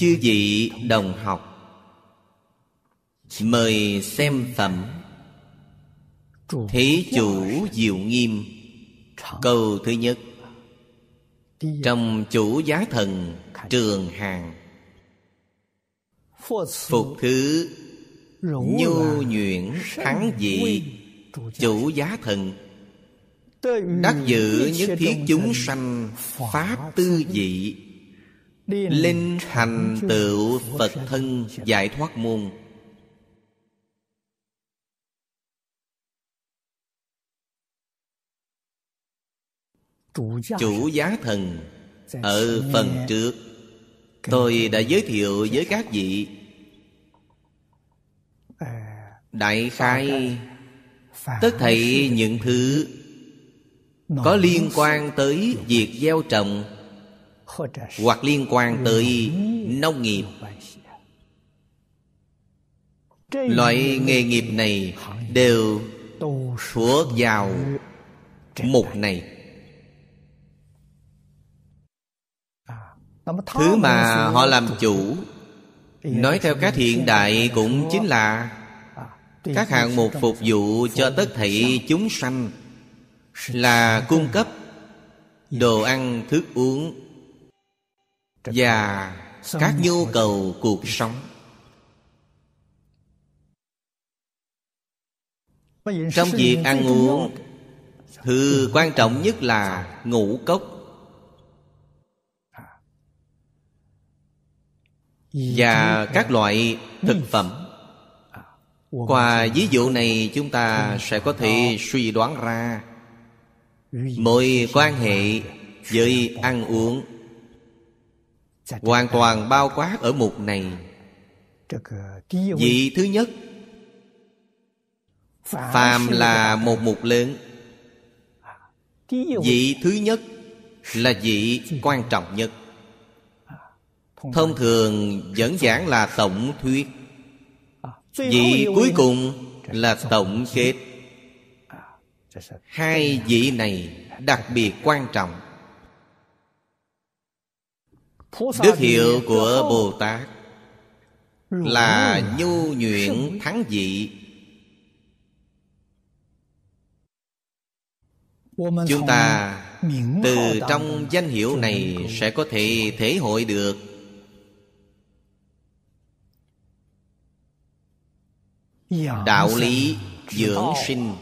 chư vị đồng học, mời xem phẩm. Thế chủ diệu nghiêm, câu thứ nhất. Trong chủ giá thần trường hàng, phục thứ nhu nhuyễn thắng dị, chủ giá thần, đắc giữ nhất thiết chúng sanh pháp tư dị linh thành tựu phật thân giải thoát môn chủ giá thần ở phần trước. tôi đã giới thiệu với các vị. Đại khai tất thảy những thứ có liên quan tới việc gieo trồng hoặc liên quan tới nông nghiệp loại nghề nghiệp này đều thuộc vào mục này thứ mà họ làm chủ nói theo các hiện đại cũng chính là các hạng mục phục vụ cho tất thảy chúng sanh là cung cấp đồ ăn thức uống và các nhu cầu cuộc sống. Trong việc ăn uống thứ quan trọng nhất là ngũ cốc. Và các loại thực phẩm. Qua ví dụ này chúng ta sẽ có thể suy đoán ra. Mối quan hệ với ăn uống hoàn toàn bao quát ở mục này. Vị thứ nhất. Phàm là một mục lớn. Vị thứ nhất là vị quan trọng nhất. Thông thường. dẫn giảng là tổng thuyết. Vị cuối cùng là tổng kết. Hai vị này đặc biệt quan trọng đức hiệu của bồ tát là nhu nhuyễn thắng dị. Chúng ta từ trong danh hiệu này sẽ có thể thể hội được. Đạo lý dưỡng sinh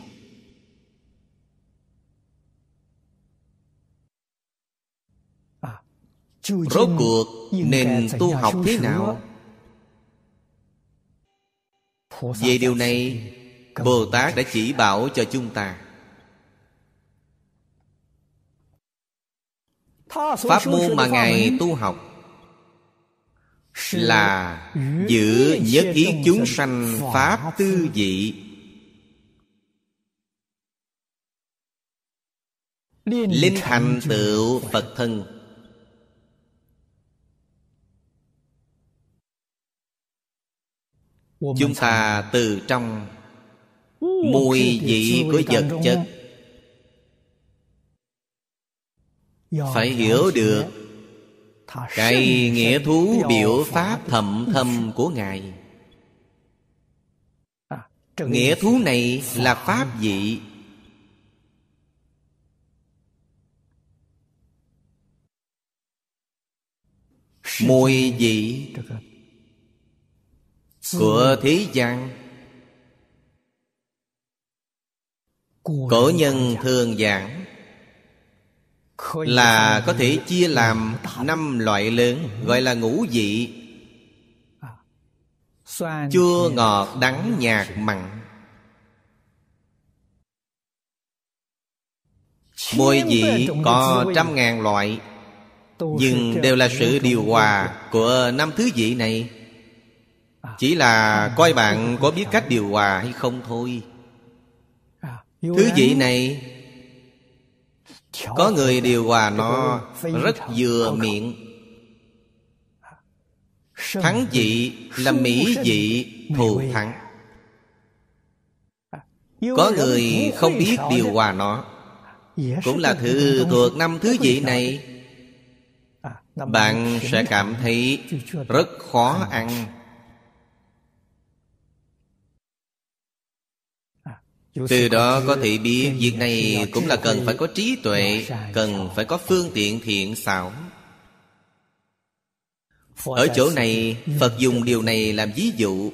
rốt cuộc nên tu học thế nào? về điều này bồ tát đã chỉ bảo cho chúng ta. Pháp môn mà ngài tu học là giữ nhất thiết chúng sanh pháp tư vị linh thành tựu phật thân chúng ta từ trong mùi vị của vật chất. phải hiểu được cái nghĩa thú biểu pháp thậm thâm của ngài. Nghĩa thú này là pháp vị. Mùi vị của thế gian. Cổ nhân thường giảng là có thể chia làm năm loại lớn gọi là ngũ vị. Chua ngọt đắng nhạt mặn. Mỗi vị có trăm ngàn loại nhưng đều là sự điều hòa của năm thứ vị này chỉ là coi bạn có biết cách điều hòa hay không thôi. Thứ vị này? Có người điều hòa nó rất vừa miệng. Thắng dị là mỹ dị thù thắng. Có người không biết điều hòa nó. Cũng là thứ thuộc năm thứ dị này? Bạn sẽ cảm thấy rất khó ăn Từ đó có thể biết Việc này cũng là cần phải có trí tuệ Cần phải có phương tiện thiện xảo. Ở chỗ này Phật dùng điều này làm ví dụ.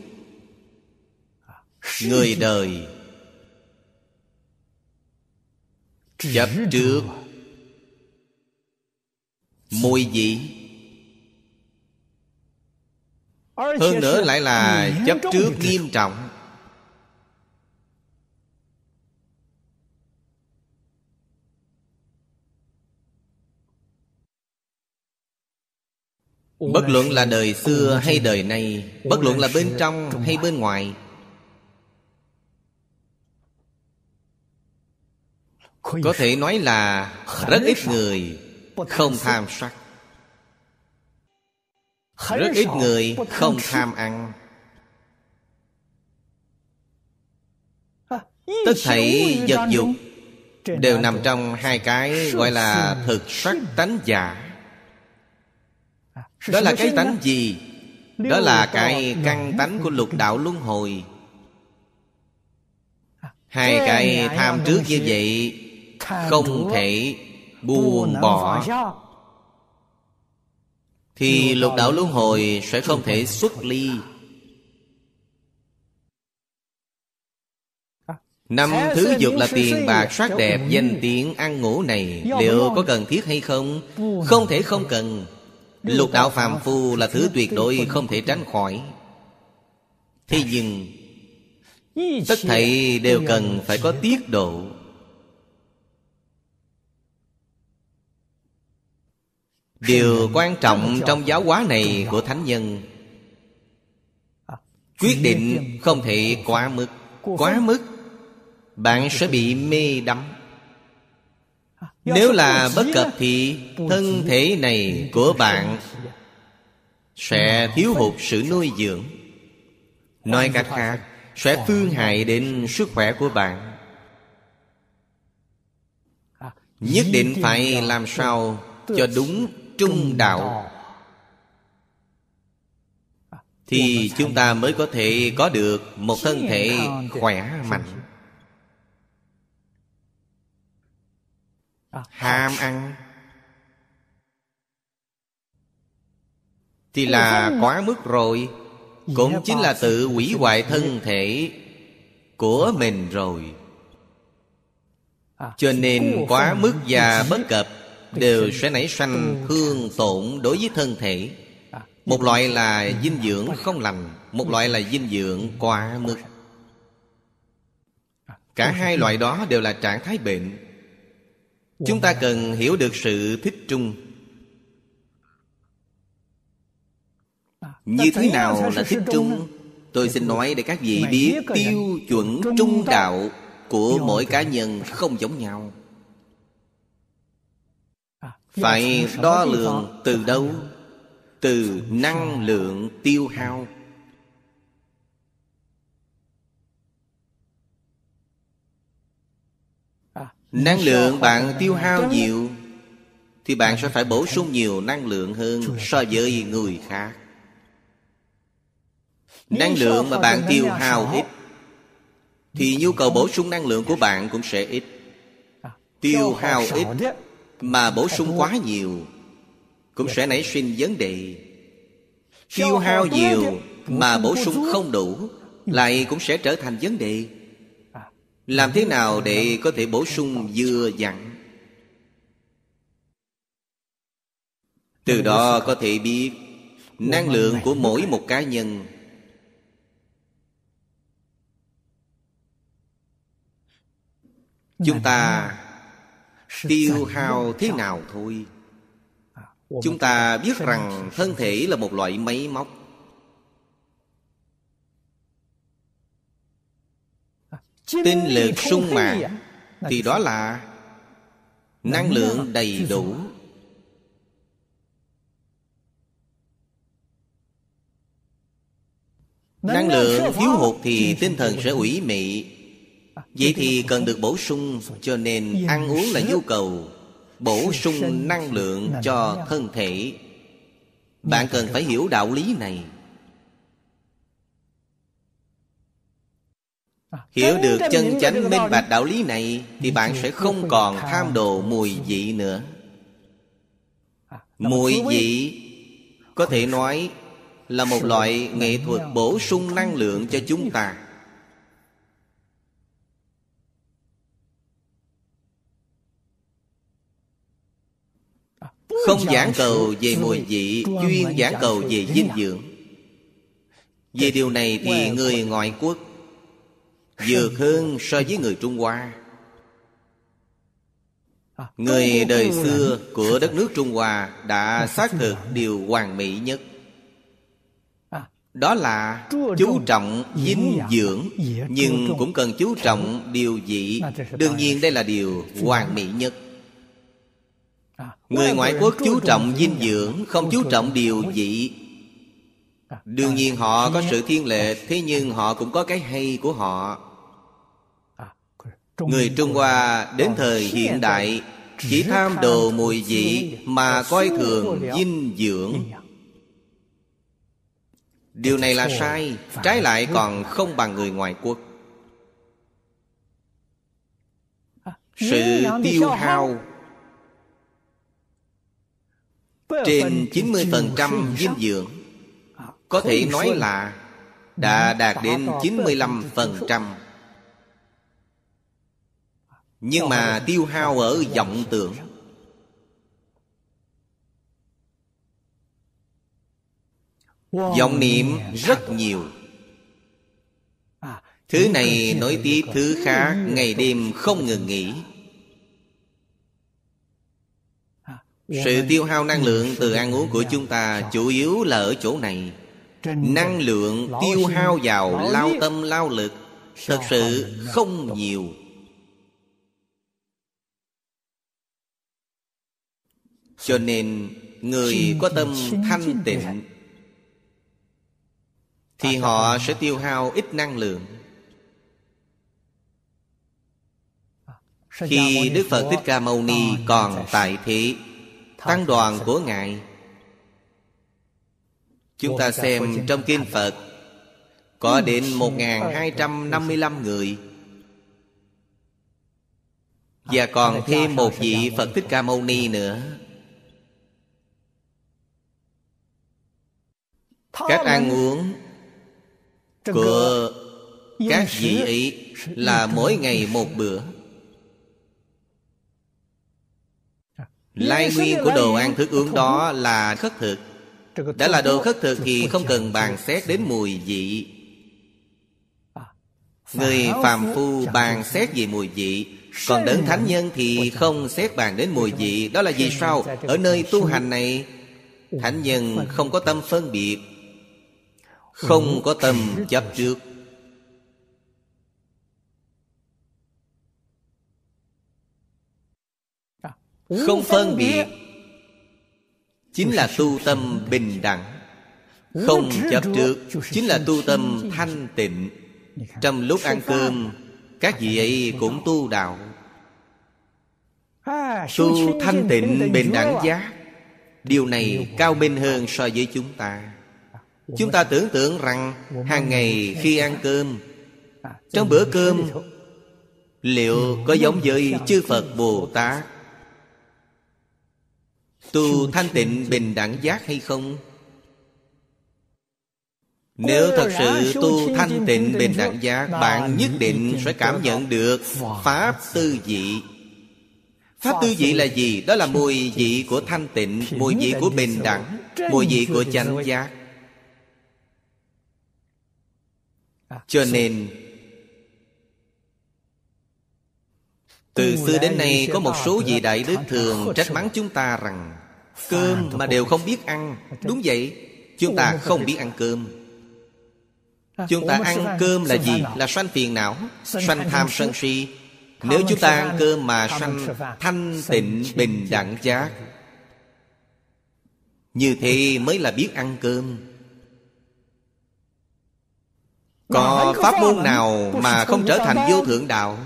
Người đời Chấp trước Mùi vị. Hơn nữa lại là chấp trước nghiêm trọng Bất luận là đời xưa hay đời nay Bất luận là bên trong hay bên ngoài. Có thể nói là rất ít người không tham sắc. Rất ít người không tham ăn. Tất thảy vật dục Đều nằm trong hai cái gọi là thực sắc tánh giả đó là cái tánh gì? Đó là cái căn tánh của lục đạo luân hồi. Hai cái tham trước như vậy không thể buông bỏ. thì lục đạo luân hồi sẽ không thể xuất ly. Năm thứ dục là tiền bạc sắc đẹp Danh tiếng ăn ngủ này. Liệu có cần thiết hay không? Không thể không cần Lục đạo phàm phu là thứ tuyệt đối không thể tránh khỏi. Thế nhưng, Tất thảy đều cần phải có tiết độ. Điều quan trọng trong giáo hóa này của Thánh Nhân, Quyết định không thể quá mức. Quá mức, Bạn sẽ bị mê đắm nếu là bất cập thì thân thể này của bạn sẽ thiếu hụt sự nuôi dưỡng. Nói cách khác sẽ phương hại đến sức khỏe của bạn. Nhất định phải làm sao cho đúng trung đạo. Thì chúng ta mới có thể có được một thân thể khỏe mạnh ham ăn. Thì là quá mức rồi. Cũng chính là tự hủy hoại thân thể của mình rồi. Cho nên quá mức và bất cập đều sẽ nảy sanh thương tổn đối với thân thể. Một loại là dinh dưỡng không lành một loại là dinh dưỡng quá mức. cả hai loại đó đều là trạng thái bệnh chúng ta cần hiểu được sự thích trung. Như thế nào là thích trung tôi xin nói để các vị biết tiêu chuẩn trung đạo của mỗi cá nhân không giống nhau. Phải đo lường từ đâu? từ năng lượng tiêu hao Năng lượng bạn tiêu hao nhiều Thì bạn sẽ phải bổ sung nhiều năng lượng hơn So với người khác. Năng lượng mà bạn tiêu hao ít Thì nhu cầu bổ sung năng lượng của bạn cũng sẽ ít. Tiêu hao ít Mà bổ sung quá nhiều Cũng sẽ nảy sinh vấn đề. Tiêu hao nhiều Mà bổ sung không đủ Lại cũng sẽ trở thành vấn đề làm thế nào để có thể bổ sung dưa dặn? Từ đó có thể biết năng lượng của mỗi một cá nhân. Chúng ta tiêu hao thế nào thôi? Chúng ta biết rằng thân thể là một loại máy móc. Tinh lực sung mãn thì đó là năng lượng đầy đủ. Năng lượng thiếu hụt thì tinh thần sẽ ủy mị. Vậy thì cần được bổ sung Cho nên ăn uống là nhu cầu. Bổ sung năng lượng cho thân thể. Bạn cần phải hiểu đạo lý này Hiểu được chân chánh minh bạch đạo lý này Thì bạn sẽ không còn tham đồ mùi vị nữa. Mùi vị. Có thể nói Là một loại nghệ thuật bổ sung năng lượng cho chúng ta. Không giảng cầu về mùi vị Chuyên giảng cầu về dinh dưỡng. Về điều này thì người ngoại quốc Vượt hơn so với người Trung Hoa. Người đời xưa của đất nước Trung Hoa Đã xác thực điều hoàn mỹ nhất. Đó là chú trọng dinh dưỡng Nhưng cũng cần chú trọng điều dị. Đương nhiên đây là điều hoàn mỹ nhất. Người ngoại quốc chú trọng dinh dưỡng Không chú trọng điều dị Đương nhiên họ có sự thiên lệ Thế nhưng họ cũng có cái hay của họ. Người Trung Hoa đến thời hiện đại Chỉ tham đồ mùi vị Mà coi thường dinh dưỡng. Điều này là sai Trái lại còn không bằng người ngoại quốc. Sự tiêu hao Trên 90% dinh dưỡng Có thể nói là Đã đạt đến 95% Nhưng mà tiêu hao ở vọng tưởng. Vọng niệm rất nhiều. Thứ này nối tiếp thứ khác Ngày đêm không ngừng nghỉ. Sự tiêu hao năng lượng từ ăn uống của chúng ta Chủ yếu là ở chỗ này Năng lượng tiêu hao vào lao tâm lao lực Thật sự không nhiều. Cho nên Người có tâm thanh tịnh Thì họ sẽ tiêu hao ít năng lượng. Khi Đức Phật Thích Ca Mâu Ni còn tại thế Tăng đoàn của Ngài Chúng ta xem trong Kinh Phật Có đến 1.255 người. Và còn thêm một vị Phật Thích Ca Mâu Ni nữa. Các ăn uống Của các vị ấy Là mỗi ngày một bữa. Lai nguyên của đồ ăn thức uống. đó là khất thực Đã là đồ khất thực thì không cần bàn xét đến mùi vị. Người phàm phu bàn xét về mùi vị Còn đấng thánh nhân thì không xét bàn đến mùi vị. Đó là vì sao? Ở nơi tu hành này Thánh nhân không có tâm phân biệt Không có tâm chấp trước. Không phân biệt Chính là tu tâm bình đẳng. Không chấp trước, Chính là tu tâm thanh tịnh. Trong lúc ăn cơm, Các vị ấy cũng tu đạo. Tu thanh tịnh bình đẳng giác, Điều này cao minh hơn so với chúng ta. Chúng ta tưởng tượng rằng hàng ngày khi ăn cơm, Trong bữa cơm, Liệu có giống với chư Phật Bồ Tát? Tu thanh tịnh bình đẳng giác hay không? Nếu thật sự tu thanh tịnh bình đẳng giác, Bạn nhất định sẽ cảm nhận được Pháp tư vị Pháp tư vị là gì? Đó là mùi vị của thanh tịnh, Mùi vị của bình đẳng, Mùi vị của chánh giác Cho nên Từ xưa đến nay có một số vị đại đức thường trách mắng chúng ta rằng Cơm mà đều không biết ăn. Đúng vậy Chúng ta không biết ăn cơm. Chúng ta ăn cơm là gì? Là sanh phiền não Sanh tham sân si. Nếu chúng ta ăn cơm mà sanh thanh tịnh bình đẳng giác. Như thế mới là biết ăn cơm. Có pháp môn nào mà không trở thành vô thượng đạo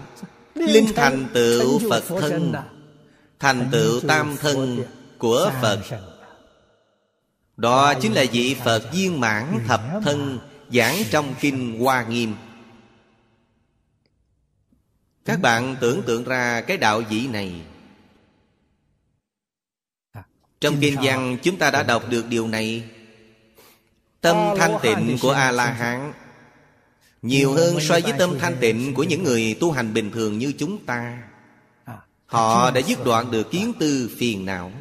Linh thành tựu Phật thân. Thành tựu tam thân của Phật. Đó chính là vị Phật viên mãn thập thân Giảng trong Kinh Hoa Nghiêm. Các bạn tưởng tượng ra cái đạo dĩ này. Trong Kinh văn chúng ta đã đọc được điều này. Tâm thanh tịnh của A-la-hán Nhiều hơn so với tâm thanh tịnh của những người tu hành bình thường như chúng ta. Họ đã dứt đoạn được kiến tư phiền não.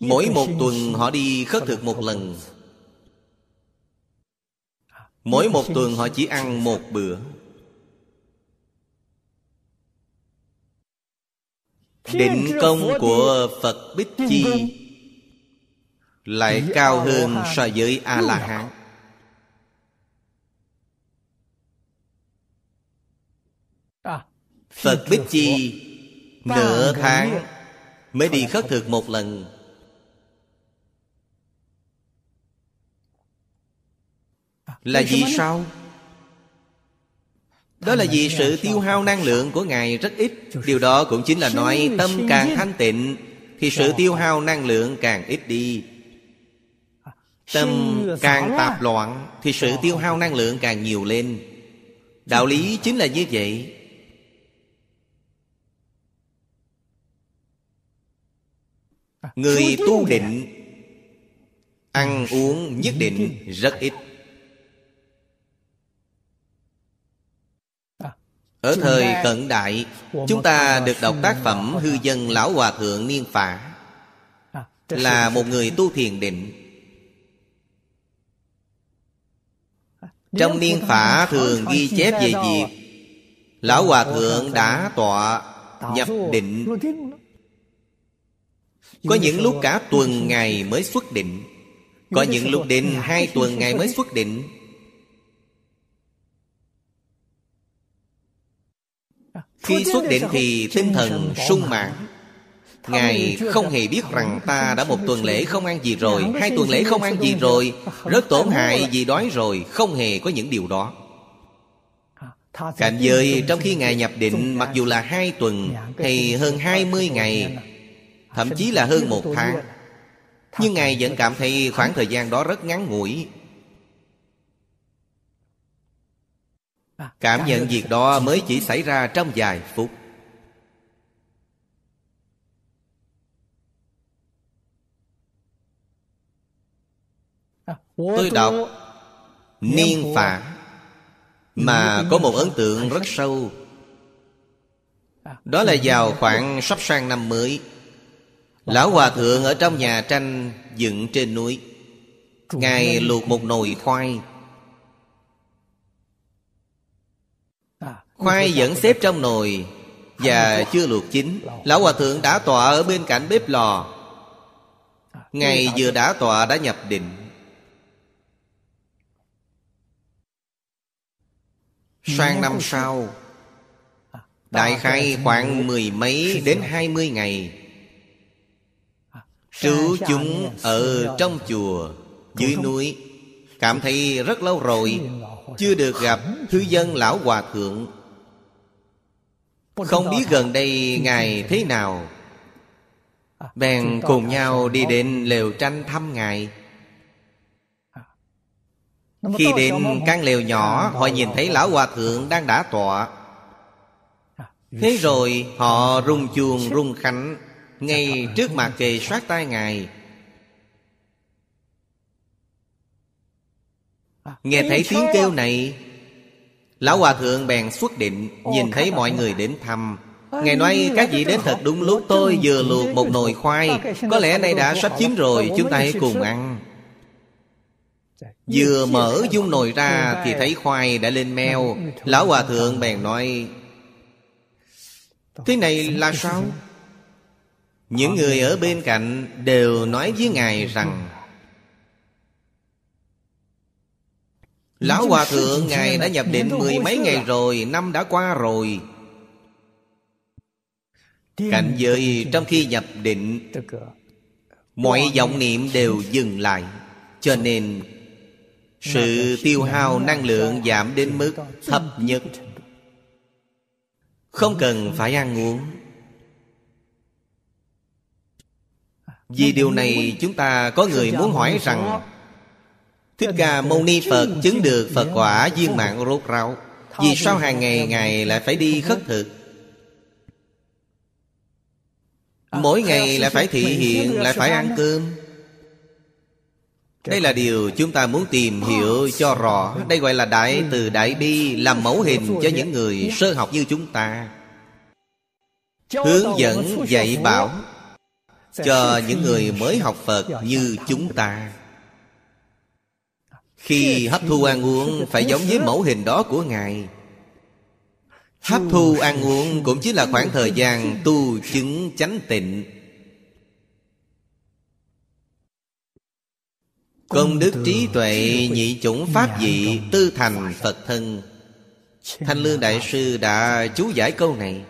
Mỗi một tuần họ đi khất thực một lần. Mỗi một tuần họ chỉ ăn một bữa. Định công của Phật Bích Chi Lại cao hơn so với A-la-hán Phật Bích Chi Nửa tháng Mới đi khất thực một lần. Là vì sao? Đó là vì sự tiêu hao năng lượng của Ngài rất ít. Điều đó cũng chính là nói tâm càng thanh tịnh. Thì sự tiêu hao năng lượng càng ít đi Tâm càng tạp loạn Thì sự tiêu hao năng lượng càng nhiều lên. Đạo lý chính là như vậy Người tu định Ăn uống nhất định rất ít. Ở thời cận đại Chúng ta được đọc tác phẩm Hư dân Lão Hòa Thượng Niên Phả. Là một người tu thiền định. Trong Niên Phả thường ghi chép về việc Lão Hòa Thượng đã tọa nhập định Có những lúc cả tuần ngày mới xuất định. Có những lúc đến hai tuần ngày mới xuất định. Khi xuất định thì tinh thần sung mãn. Ngài không hề biết rằng ta đã một tuần lễ không ăn gì rồi Hai tuần lễ không ăn gì rồi. Rất tổn hại vì đói rồi Không hề có những điều đó. Cảnh giới trong khi Ngài nhập định Mặc dù là hai tuần Hay hơn hai mươi ngày Thậm chí là hơn một tháng. Nhưng Ngài vẫn cảm thấy khoảng thời gian đó rất ngắn ngủi. Cảm nhận việc đó mới chỉ xảy ra trong vài phút. Tôi đọc Niên phả Mà có một ấn tượng rất sâu. Đó là vào khoảng sắp sang năm mới Lão Hòa Thượng ở trong nhà tranh dựng trên núi. Ngài luộc một nồi khoai. Khoai vẫn xếp trong nồi Và chưa luộc chín. Lão Hòa Thượng đã tọa ở bên cạnh bếp lò. Ngày vừa đã tọa đã nhập định. Sang năm sau Đại khai khoảng mười mấy đến hai mươi ngày Trú chúng ở trong chùa Dưới núi. Cảm thấy rất lâu rồi Chưa được gặp thư dân lão hòa thượng. Không biết gần đây Ngài thế nào. Bèn cùng nhau đi đến lều tranh thăm Ngài. Khi đến căn lều nhỏ Họ nhìn thấy Lão Hòa Thượng đang đã tọa. Thế rồi họ rung chuông rung khánh ngay trước mặt kề soát tai Ngài. Nghe thấy tiếng kêu này, Lão Hòa Thượng bèn xuất định Nhìn thấy mọi người đến thăm. Ngài nói, các vị đến thật đúng lúc, tôi vừa luộc một nồi khoai. Có lẽ nay đã sắp chín rồi, Chúng ta hãy cùng ăn. Vừa mở dung nồi ra Thì thấy khoai đã lên meo. Lão Hòa Thượng bèn nói, Thế này là sao? Những người ở bên cạnh đều nói với Ngài rằng Lão Hòa Thượng Ngài đã nhập định mười mấy ngày rồi Năm đã qua rồi. Cảnh giới trong khi nhập định Mọi vọng niệm đều dừng lại Cho nên sự tiêu hao năng lượng giảm đến mức thấp nhất. không cần phải ăn uống vì điều này chúng ta có người muốn hỏi rằng thích ca mâu ni phật chứng được phật quả viên mạng rốt ráo. Vì sao hàng ngày ngài lại phải đi khất thực? Mỗi ngày lại phải thị hiện lại phải ăn cơm. Đây là điều chúng ta muốn tìm hiểu cho rõ. Đây gọi là Đại từ Đại Bi Làm mẫu hình cho những người sơ học như chúng ta. Hướng dẫn dạy bảo cho những người mới học Phật như chúng ta. Khi hấp thu ăn uống Phải giống với mẫu hình đó của Ngài. Hấp thu ăn uống Cũng chính là khoảng thời gian tu chứng chánh tịnh. Công đức trí tuệ nhị chủng pháp dị Tư thành Phật thân. Thanh Lương Đại Sư đã chú giải câu này.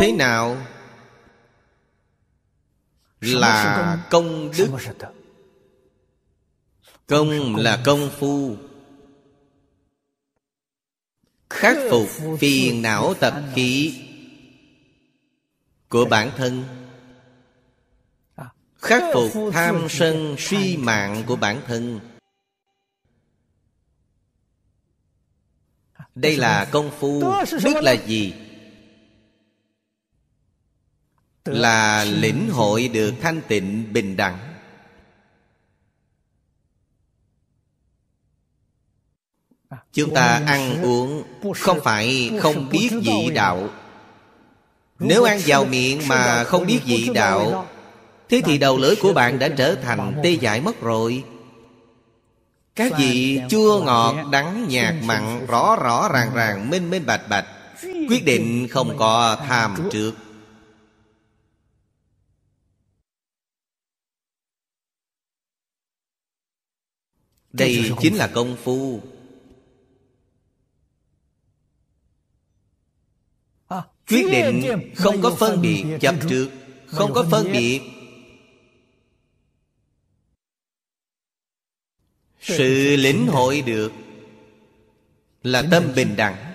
Thế nào Là công đức? Công là công phu. Khắc phục phiền não tập khí của bản thân. Khắc phục tham sân suy mạng của bản thân. Đây là công phu. Đức là gì? Là lĩnh hội được thanh tịnh bình đẳng. Chúng ta ăn uống không phải không biết vị đạo. Nếu ăn vào miệng mà không biết vị đạo Thế thì đầu lưỡi của bạn đã trở thành tê dại mất rồi. Các vị chua ngọt đắng nhạt mặn Rõ rõ ràng ràng minh minh bạch bạch. Quyết định không có tham trước Đây chính là công phu. Quyết định không có phân biệt chấp trước Không có phân biệt. Sự lĩnh hội được Là tâm bình đẳng.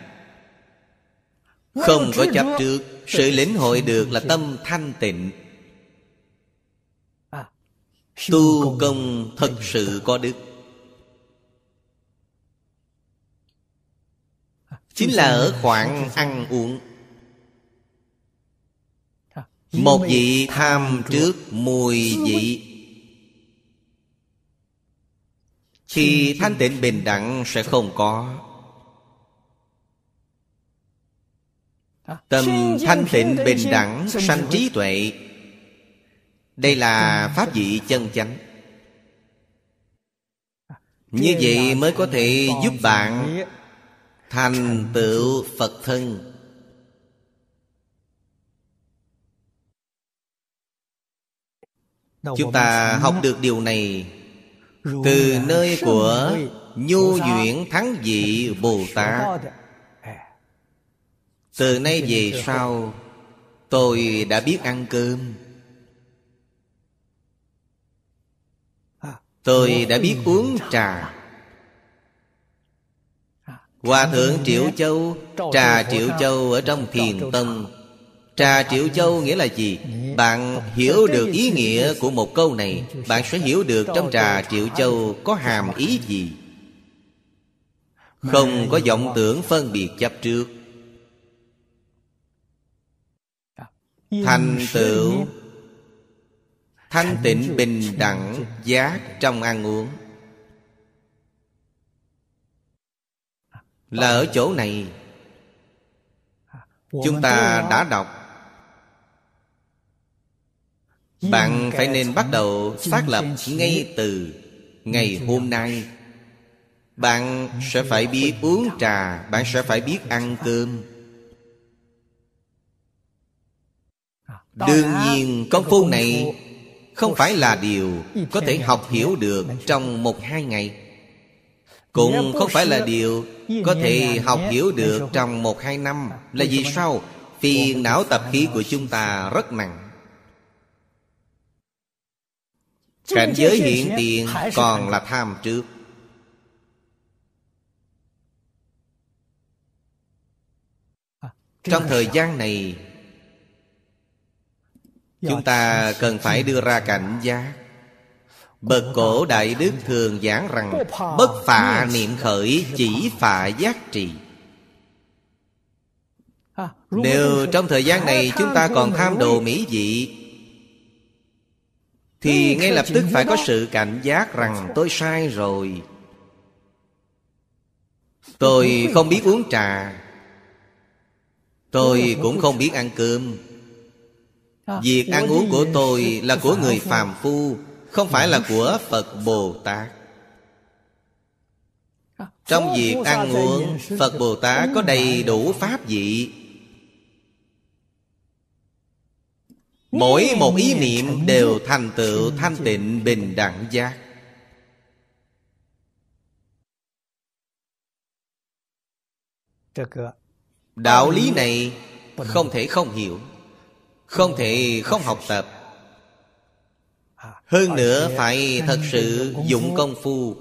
Không có chấp trước Sự lĩnh hội được là tâm thanh tịnh. Tu công thật sự có đức Chính là ở khoảng ăn uống. Một vị tham trước mùi vị. Thì thanh tịnh bình đẳng sẽ không có. Tâm thanh tịnh bình đẳng sanh trí tuệ. Đây là pháp vị chân chánh. Như vậy mới có thể giúp bạn Thành tựu Phật thân. Chúng ta học được điều này Từ nơi của Nhu Duyện Thắng Dị Bồ Tát. Từ nay về sau, Tôi đã biết ăn cơm. Tôi đã biết uống trà. Hòa thượng Triệu Châu Trà Triệu Châu ở trong thiền tông. Trà Triệu Châu nghĩa là gì? Bạn hiểu được ý nghĩa của một câu này. Bạn sẽ hiểu được trong Trà Triệu Châu có hàm ý gì. Không có vọng tưởng phân biệt chấp trước. Thành tựu. Thanh tịnh bình đẳng giác trong ăn uống Là ở chỗ này. Chúng ta đã đọc. Bạn phải nên bắt đầu xác lập ngay từ ngày hôm nay. Bạn sẽ phải biết uống trà, bạn sẽ phải biết ăn cơm. Đương nhiên, công phu này không phải là điều có thể học hiểu được trong một hai ngày cũng không phải là điều có thể học hiểu được trong một hai năm là vì sao? Phiền não tập khí của chúng ta rất nặng. Cảnh giới hiện tiền còn là tham trước. Trong thời gian này Chúng ta cần phải đưa ra cảnh giác Bậc cổ Đại Đức thường giảng rằng, Bất phạ niệm khởi, chỉ phạ giác trì. Nếu trong thời gian này chúng ta còn tham đồ mỹ dị Thì ngay lập tức phải có sự cảnh giác rằng, tôi sai rồi. Tôi không biết uống trà. Tôi cũng không biết ăn cơm. Việc ăn uống của tôi là của người phàm phu. Không phải là của Phật Bồ Tát. Trong việc ăn uống, Phật Bồ Tát có đầy đủ pháp vị. Mỗi một ý niệm đều thành tựu thanh tịnh bình đẳng giác. Đạo lý này không thể không hiểu, Không thể không học tập. Hơn nữa phải thật sự dụng công phu.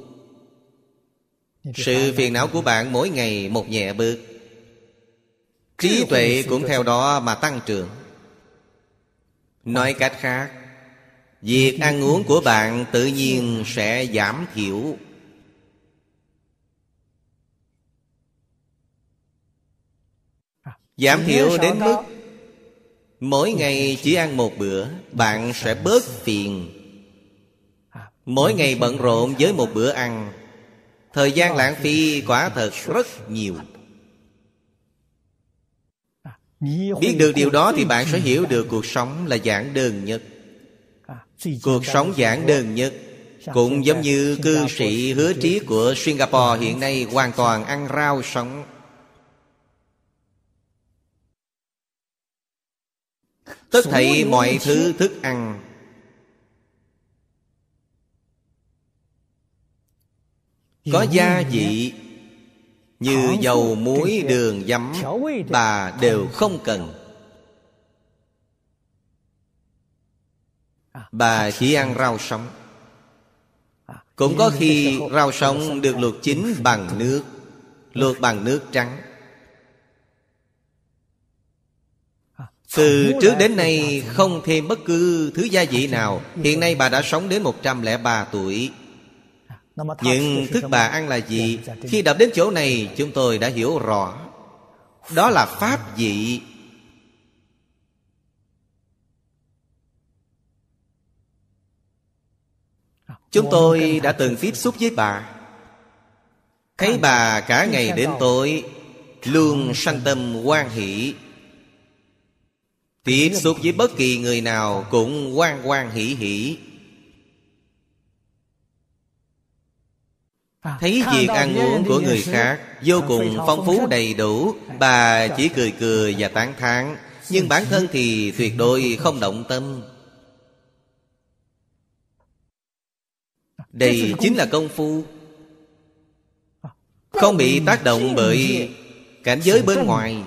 Sự phiền não của bạn mỗi ngày một nhẹ bớt Trí tuệ cũng theo đó mà tăng trưởng. Nói cách khác Việc ăn uống của bạn tự nhiên sẽ giảm thiểu. Giảm thiểu đến mức Mỗi ngày chỉ ăn một bữa Bạn sẽ bớt phiền Mỗi ngày bận rộn với một bữa ăn. Thời gian lãng phí quả thật rất nhiều. Biết được điều đó thì bạn sẽ hiểu được cuộc sống là giản đơn nhất. Cuộc sống giản đơn nhất Cũng giống như cư sĩ hứa trí của Singapore hiện nay hoàn toàn ăn rau sống. Tất thảy mọi thứ thức ăn Có gia vị Như dầu muối đường giấm Bà đều không. cần. Bà chỉ ăn rau sống. Cũng có khi rau sống được luộc chín bằng nước Luộc bằng nước trắng. Từ trước đến nay không thêm bất cứ thứ gia vị nào. Hiện nay bà đã sống đến 103 tuổi Nhưng thức bà ăn là gì? Khi đọc đến chỗ này chúng tôi đã hiểu rõ. Đó là pháp vị Chúng tôi đã từng tiếp xúc với bà. Thấy bà cả ngày đến tối Luôn sanh tâm quan hỷ. Tiếp xúc với bất kỳ người nào Cũng quan quan hỷ hỷ Thấy việc ăn uống của người khác Vô cùng phong phú đầy đủ Bà chỉ cười cười và tán thán. Nhưng bản thân thì tuyệt đối không động tâm. Đây chính là công phu. Không bị tác động bởi cảnh giới bên ngoài.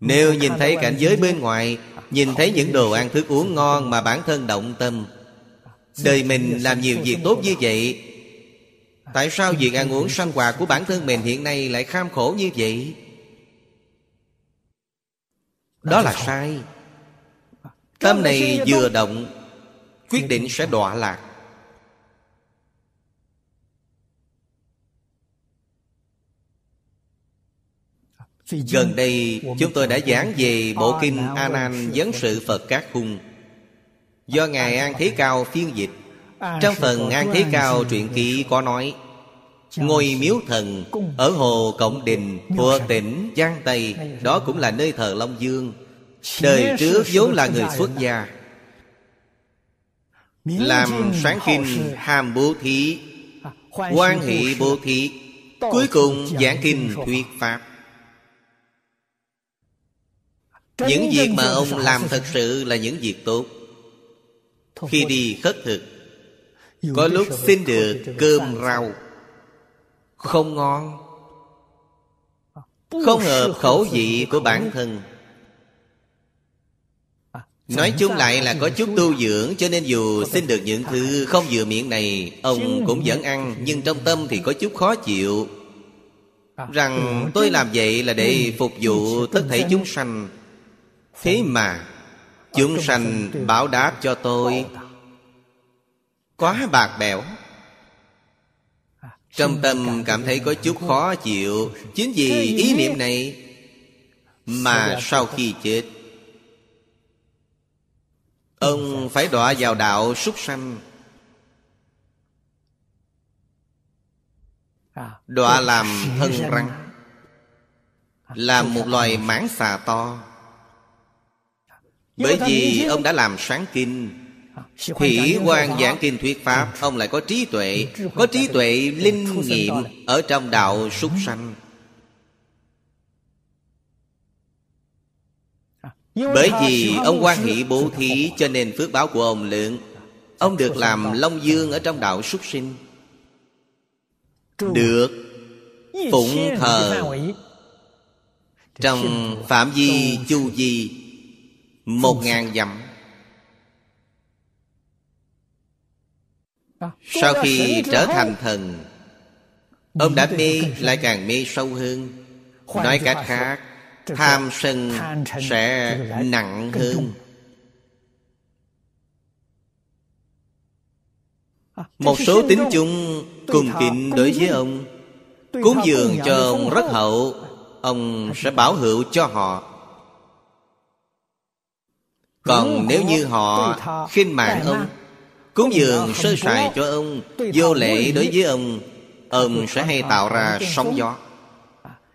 Nếu nhìn thấy cảnh giới bên ngoài Nhìn thấy những đồ ăn thức uống ngon mà bản thân động tâm Đời mình làm nhiều việc tốt như vậy Tại sao việc ăn uống sanh hoạt của bản thân mình hiện nay lại kham khổ như vậy? Đó là sai. Tâm này vừa động Quyết định sẽ đọa lạc. Gần đây chúng tôi đã giảng về bộ kinh A Nan Vấn sự Phật Các Khung. Do Ngài An Thế Cao phiên dịch Trong phần An Thế Cao truyện ký có nói Ngôi miếu thần ở hồ Cộng Đình thuộc tỉnh Giang Tây Đó cũng là nơi thờ Long Dương. Đời trước vốn là người xuất gia. Làm sáng kinh hàm bố thí quan hệ bố thí Cuối cùng giảng kinh thuyết Pháp. Những việc mà ông làm thật sự là những việc tốt. Khi đi khất thực Có lúc xin được cơm rau. Không ngon. Không hợp khẩu vị của bản thân. Nói chung lại là có chút tu dưỡng Cho nên dù xin được những thứ không vừa miệng này Ông cũng vẫn ăn Nhưng trong tâm thì có chút khó chịu. Rằng tôi làm vậy là để phục vụ tất thể chúng sanh. Thế mà Chúng sanh báo đáp cho tôi Quá bạc bẽo. Trong tâm cảm thấy có chút khó chịu. Chính vì ý niệm này Mà sau khi chết Ông phải đọa vào đạo súc sanh. Đọa làm thân răng. Là một loài mãng xà to. Bởi vì ông đã làm sáng kinh Thủy quan giảng kinh thuyết Pháp Ông lại có trí tuệ Có trí tuệ linh nghiệm Ở trong đạo súc sanh. Bởi vì ông quan hỷ bố thí Cho nên phước báo của ông lượng Ông được làm Long Dương ở trong đạo súc sinh. Được. Phụng thờ. Trong phạm vi chu di Một ngàn dặm Sau khi trở thành thần Ông đã mê lại càng mê sâu hơn. Nói cách khác tham sân sẽ nặng hơn. một số tính chung cùng kính đối với ông. Cúng dường cho ông rất hậu. ông sẽ bảo hữu cho họ. Còn nếu như họ khinh mạng ông cúng dường sơ sài cho ông vô lễ đối với ông ông sẽ hay tạo ra sóng gió.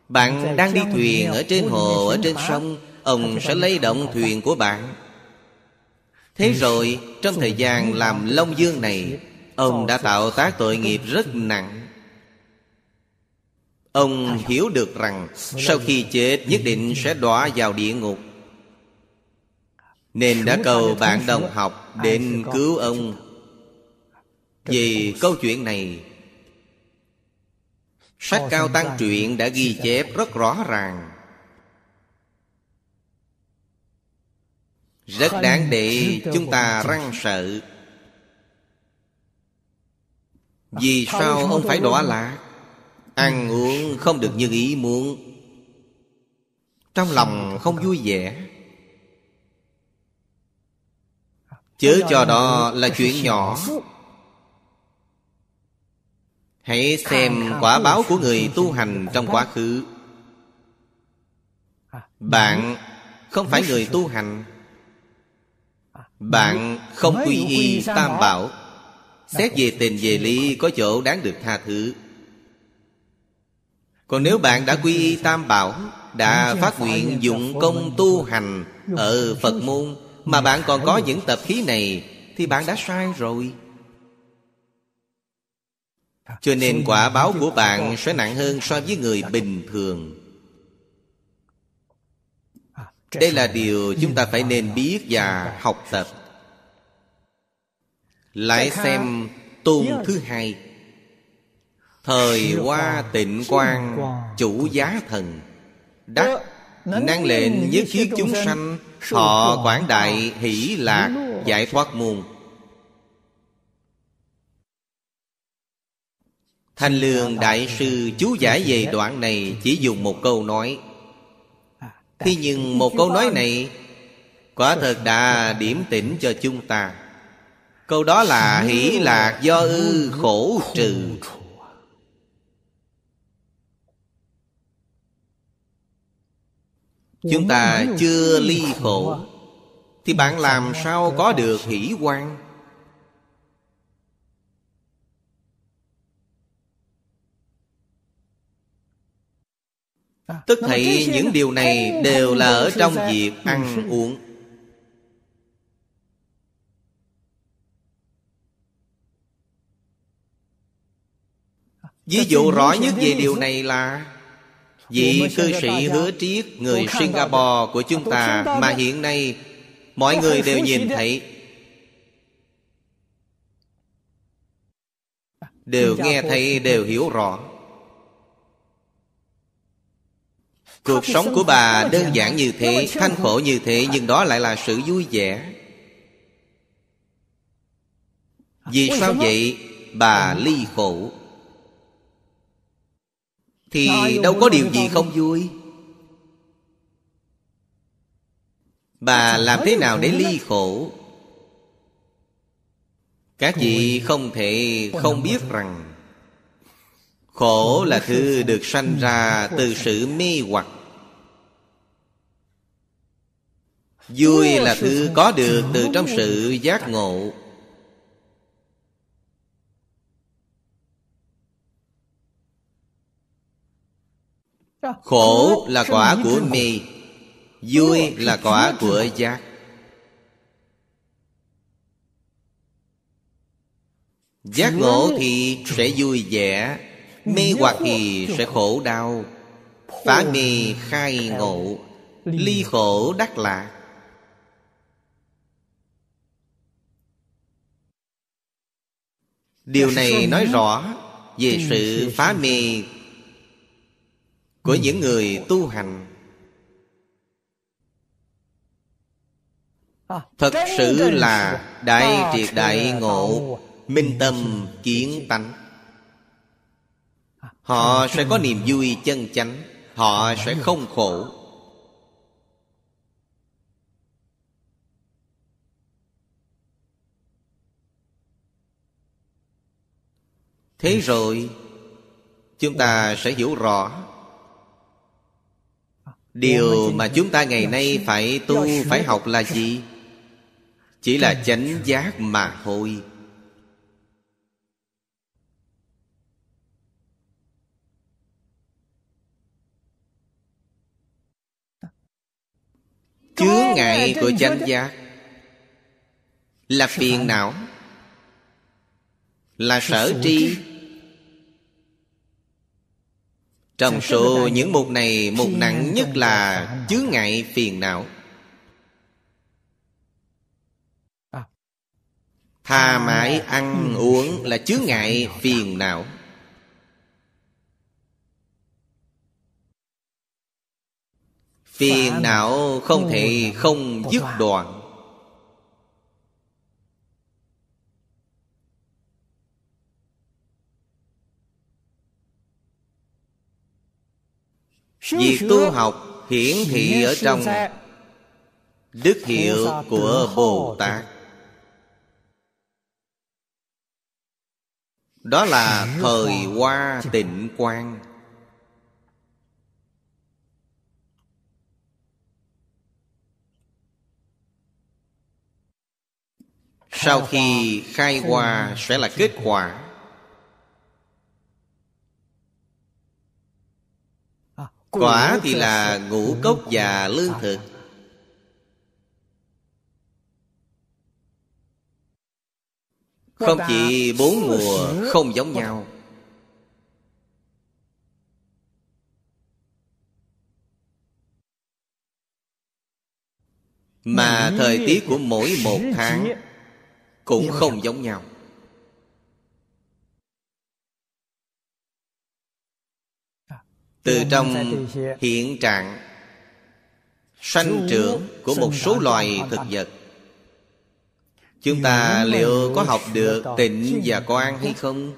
Bạn đang đi thuyền ở trên hồ, ở trên sông Ông sẽ lấy động thuyền của bạn. Thế rồi trong thời gian làm Long Dương này Ông đã tạo tác tội nghiệp rất nặng. Ông hiểu được rằng Sau khi chết nhất định sẽ đọa vào địa ngục. Nên đã cầu bạn đồng học Đến cứu ông Vì câu chuyện này Sách Cao Tăng Truyện đã ghi chép rất rõ ràng. Rất đáng để chúng ta răng sợ. Vì sao ông phải đọa lạc? Ăn uống không được như ý muốn. Trong lòng không vui vẻ. Chớ cho đó là chuyện nhỏ Hãy xem quả báo của người tu hành trong quá khứ. À, Bạn không phải người tu hành. Bạn không quy y tam bảo. Xét về tình về lý có chỗ đáng được tha thứ. Còn nếu bạn đã quy y tam bảo Đã phát nguyện dụng công tu hành Ở Phật môn Mà bạn còn có những tập khí này Thì bạn đã sai rồi cho nên quả báo của bạn sẽ nặng hơn so với người bình thường. Đây là điều chúng ta phải nên biết và học tập. Lại xem tôn thứ hai. Thời hoa tịnh quan chủ giá thần. Đắc năng lệnh nhất thiết chúng sanh. họ quảng đại hỷ lạc giải thoát môn Thanh Lương Đại Sư chú giải về đoạn này Chỉ dùng một câu nói. Thế nhưng một câu nói này Quả thật đã điểm tỉnh cho chúng ta. Câu đó là hỷ lạc do ư khổ trừ. Chúng ta chưa ly khổ, Thì bạn làm sao có được hỷ quan? Tất thảy những điều này đều là ở trong việc ăn uống. Ví dụ rõ nhất về điều này là Vị cư sĩ hứa triết Người Singapore của chúng ta Mà hiện nay Mọi người đều nhìn thấy. Đều nghe thấy đều hiểu rõ Cuộc sống của bà đơn giản như thế Thanh khổ như thế Nhưng đó lại là sự vui vẻ. Vì sao vậy? Bà ly khổ. Thì đâu có điều gì không vui? Bà làm thế nào để ly khổ? Các vị không thể không biết rằng Khổ là thứ được sanh ra từ sự mê hoặc Vui là thứ có được từ trong sự giác ngộ. Khổ là quả của mê Vui là quả của giác. Giác ngộ thì sẽ vui vẻ Mê hoặc thì sẽ khổ đau. Phá mê khai ngộ Ly khổ đắc lạc Điều này nói rõ Về sự phá mê Của những người tu hành. Thật sự là Đại triệt đại ngộ Minh tâm kiến tánh. Họ sẽ có niềm vui chân chánh Họ sẽ không khổ Thế rồi Chúng ta sẽ hiểu rõ. Điều mà chúng ta ngày nay phải tu, phải học là gì? Chỉ là chánh giác mà thôi. Chướng ngại của chánh giác Là phiền não Là sở tri Trong số những mục này Mục nặng nhất là chướng ngại phiền não. Tha mãi ăn uống là chướng ngại phiền não. Phiền não không thể không dứt đoạn Việc tu học hiển thị ở trong Đức hiệu của Bồ Tát. Đó là thời hoa tịnh quang. Sau khi khai hoa sẽ là kết quả Quả thì là ngũ cốc và lương thực. Không chỉ bốn mùa không giống nhau. Mà thời tiết của mỗi một tháng Cũng không giống nhau Từ trong hiện trạng Sanh trưởng của một số loài thực vật. Chúng ta liệu có học được tịnh và quan hay không?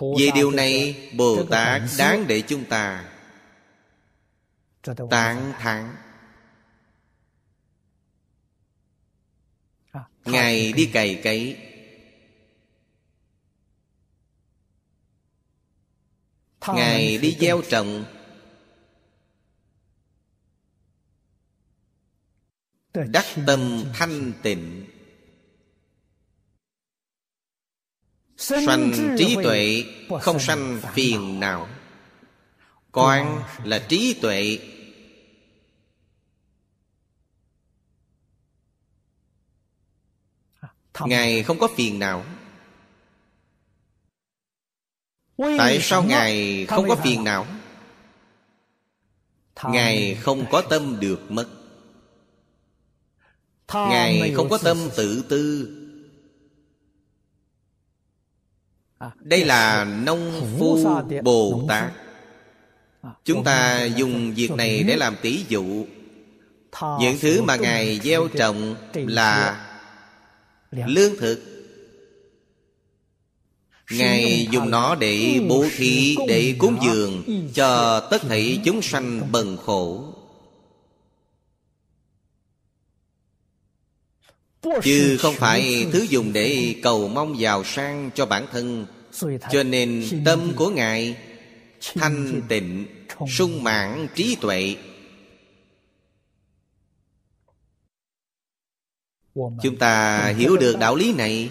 Về điều này Bồ Tát đáng để chúng ta Tán thán. Ngài đi cày cấy Ngài đi gieo trồng. Đắc tâm thanh tịnh. Sanh trí tuệ không sanh phiền não quan là trí tuệ. Ngài không có phiền não tại sao ngài không có phiền não ngài không có tâm được mất. Ngài không có tâm tự tư. Đây là nông phu bồ tát. Chúng ta dùng việc này để làm tỷ dụ. Những thứ mà ngài gieo trồng là lương thực ngài dùng nó để bố thí để cúng dường cho tất thảy chúng sanh bần khổ. Chứ không phải thứ dùng để cầu mong giàu sang cho bản thân. Cho nên tâm của ngài thanh tịnh sung mãn trí tuệ. Chúng ta hiểu được đạo lý này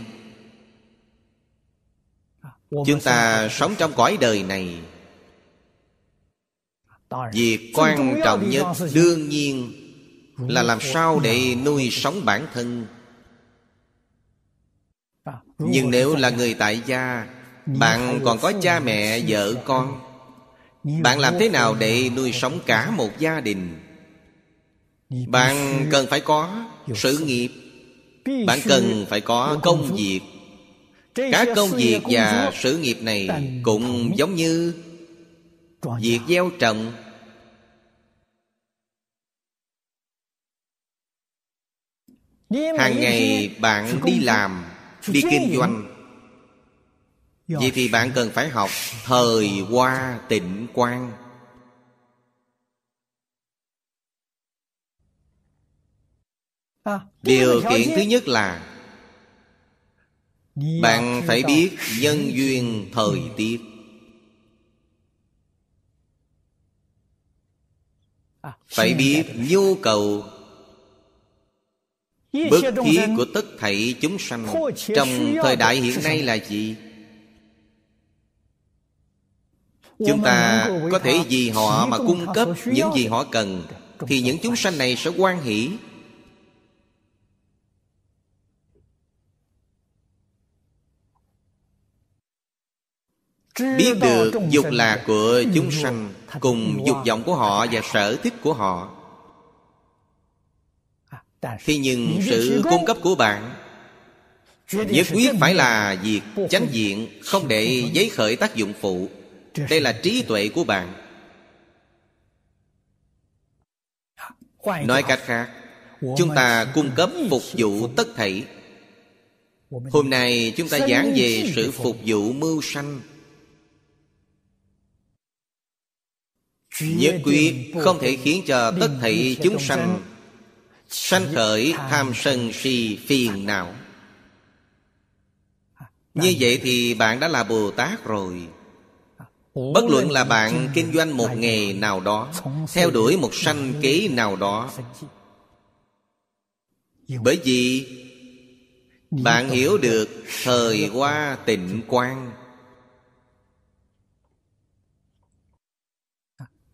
chúng ta sống trong cõi đời này. Việc quan trọng nhất đương nhiên là làm sao để nuôi sống bản thân. Nhưng nếu là người tại gia bạn còn có cha mẹ vợ con. bạn làm thế nào để nuôi sống cả một gia đình? Bạn cần phải có sự nghiệp bạn cần phải có công việc các công việc và sự nghiệp này cũng giống như việc gieo trồng. Hàng ngày bạn đi làm đi kinh doanh. Vậy thì bạn cần phải học thời hoa tịnh quan. Điều kiện thứ nhất là bạn phải biết nhân duyên thời tiết. Phải biết nhu cầu Bức thiết của tất thảy chúng sanh Trong thời đại hiện nay là gì? Chúng ta có thể vì họ mà cung cấp những gì họ cần Thì những chúng sanh này sẽ quan hỷ Biết được dục lạc của chúng sanh Cùng dục vọng của họ và sở thích của họ. Thế nhưng sự cung cấp của bạn Nhất quyết phải là việc chánh diện Không để giấy khởi tác dụng phụ. Đây là trí tuệ của bạn. Nói cách khác Chúng ta cung cấp phục vụ tất thảy. Hôm nay chúng ta giảng về sự phục vụ mưu sanh Nhất quyết không thể khiến cho tất thảy chúng sanh Sanh. khởi tham sân si phiền não. Như vậy thì bạn đã là Bồ Tát rồi. Bất luận là bạn kinh doanh một nghề nào đó Theo đuổi một sanh kế nào đó. Bởi vì Bạn hiểu được thời qua tịnh quan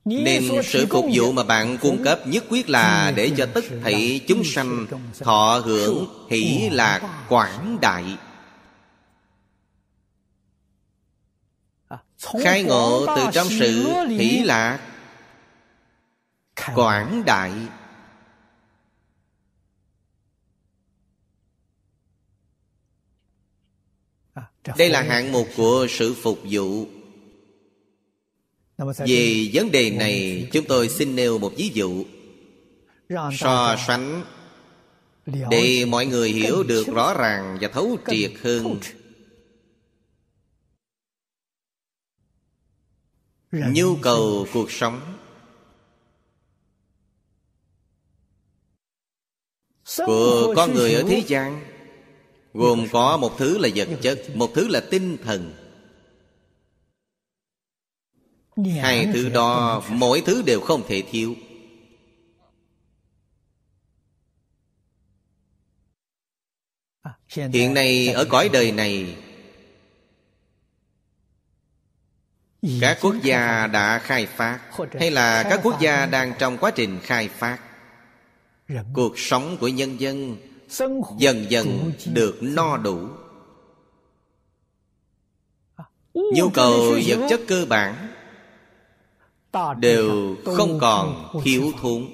Nên sự phục vụ mà bạn cung cấp nhất quyết là Để cho tất thảy chúng sanh Thọ hưởng hỷ lạc quảng đại. Khai ngộ từ trong sự hỷ lạc Quảng đại. Đây là hạng mục của sự phục vụ về vấn đề này chúng tôi xin nêu một ví dụ so sánh để mọi người hiểu được rõ ràng và thấu triệt hơn. nhu cầu cuộc sống. Của con người ở thế gian gồm có một thứ là vật chất một thứ là tinh thần hai thứ đó mỗi thứ đều không thể thiếu. À, hiện nay ở cõi đời này các quốc gia đã khai phát hay là các quốc gia đang trong quá trình khai phát. Cuộc sống của nhân dân dần dần được no đủ. à, nhu cầu vật chất cơ bản đều không còn thiếu thốn.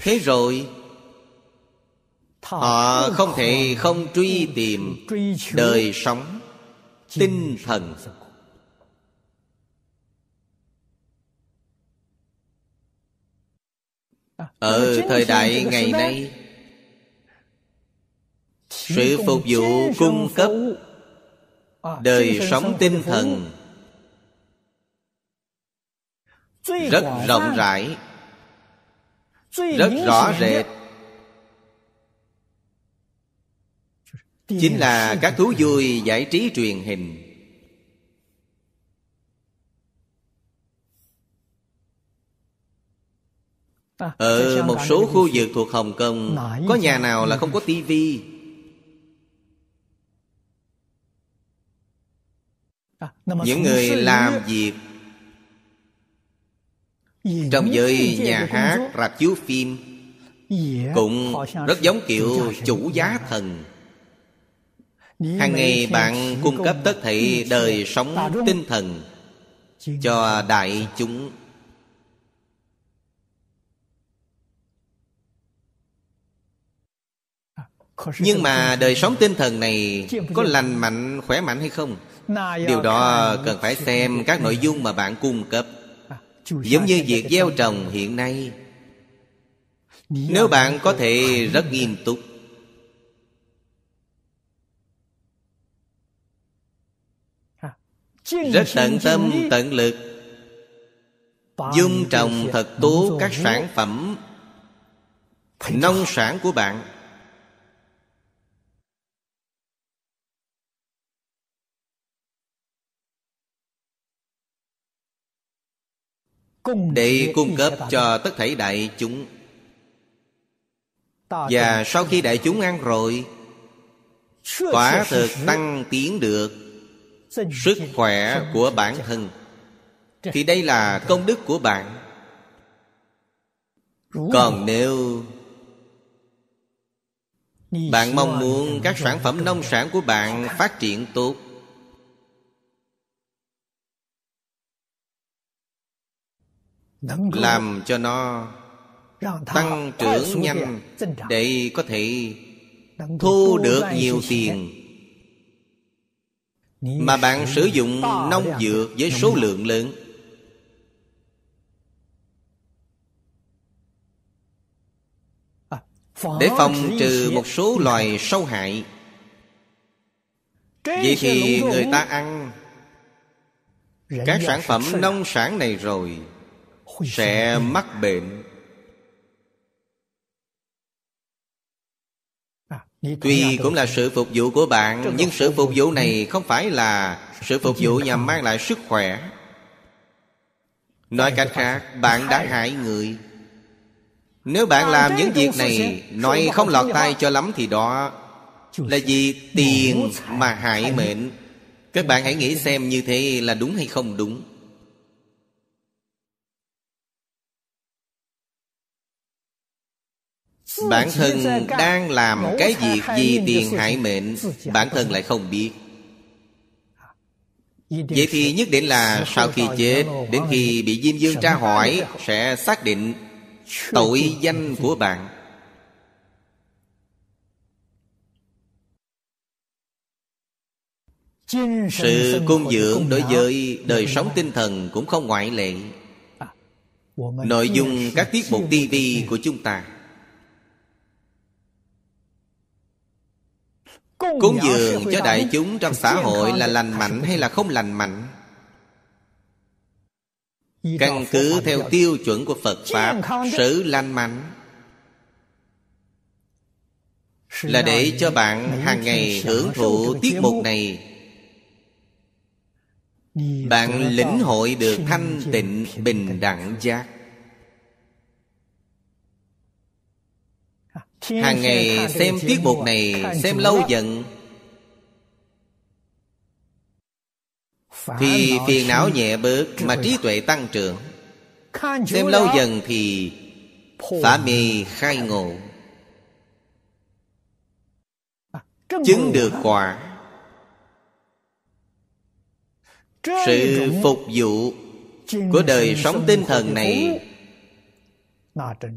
Thế rồi họ không thể không truy tìm đời sống tinh thần. ở thời đại ngày nay sự phục vụ cung cấp đời sống tinh thần。rất rộng rãi rất rõ rệt。chính là các thú vui giải trí truyền hình。ở một số khu vực thuộc hồng kông có nhà nào là không có tivi những người làm việc trong giới nhà hát rạp chiếu phim cũng rất giống kiểu chủ giá thần. Hàng ngày bạn cung cấp tất thảy đời sống tinh thần cho đại chúng. Nhưng mà đời sống tinh thần này có lành mạnh khỏe mạnh hay không điều đó cần phải xem các nội dung mà bạn cung cấp. Giống như việc gieo trồng hiện nay. Nếu bạn có thể rất nghiêm túc. Rất tận tâm, tận lực. Dung trồng thật tốt các sản phẩm nông sản của bạn. Để cung cấp cho tất thảy đại chúng. Và sau khi đại chúng ăn rồi quả thực tăng tiến được sức khỏe của bản thân. Thì đây là công đức của bạn. Còn nếu bạn mong muốn các sản phẩm nông sản của bạn phát triển tốt làm cho nó tăng trưởng nhanh để có thể thu được nhiều tiền. Mà bạn sử dụng nông dược với số lượng lớn. Để phòng trừ một số loài sâu hại. Vậy thì người ta ăn các sản phẩm nông sản này rồi sẽ mắc bệnh. Tuy cũng là sự phục vụ của bạn nhưng sự phục vụ này không phải là sự phục vụ nhằm mang lại sức khỏe. Nói cách khác bạn đã hại người. Nếu bạn làm những việc này nói không lọt tay cho lắm thì đó là vì tiền mà hại mệnh. Các bạn hãy nghĩ xem như thế là đúng hay không đúng Bản thân đang làm cái việc gì tiền hại mệnh, Bản thân lại không biết. Vậy thì nhất định là sau khi chết, Đến khi bị Diêm Dương tra hỏi, Sẽ xác định tội danh của bạn. Sự cung dưỡng đối với đời sống tinh thần cũng không ngoại lệ. Nội dung các tiết mục TV của chúng ta Cúng dường cho đại chúng trong xã hội là lành mạnh hay là không lành mạnh? Căn cứ theo tiêu chuẩn của Phật Pháp Sự lành mạnh Là để cho bạn hàng ngày hưởng thụ tiết mục này. Bạn lĩnh hội được thanh tịnh bình đẳng giác hàng ngày xem tiết mục này xem lâu dần thì phiền não nhẹ bớt mà trí tuệ tăng trưởng. Xem lâu dần thì phá mê khai ngộ. Chứng được quả. Sự phục vụ của đời sống tinh thần này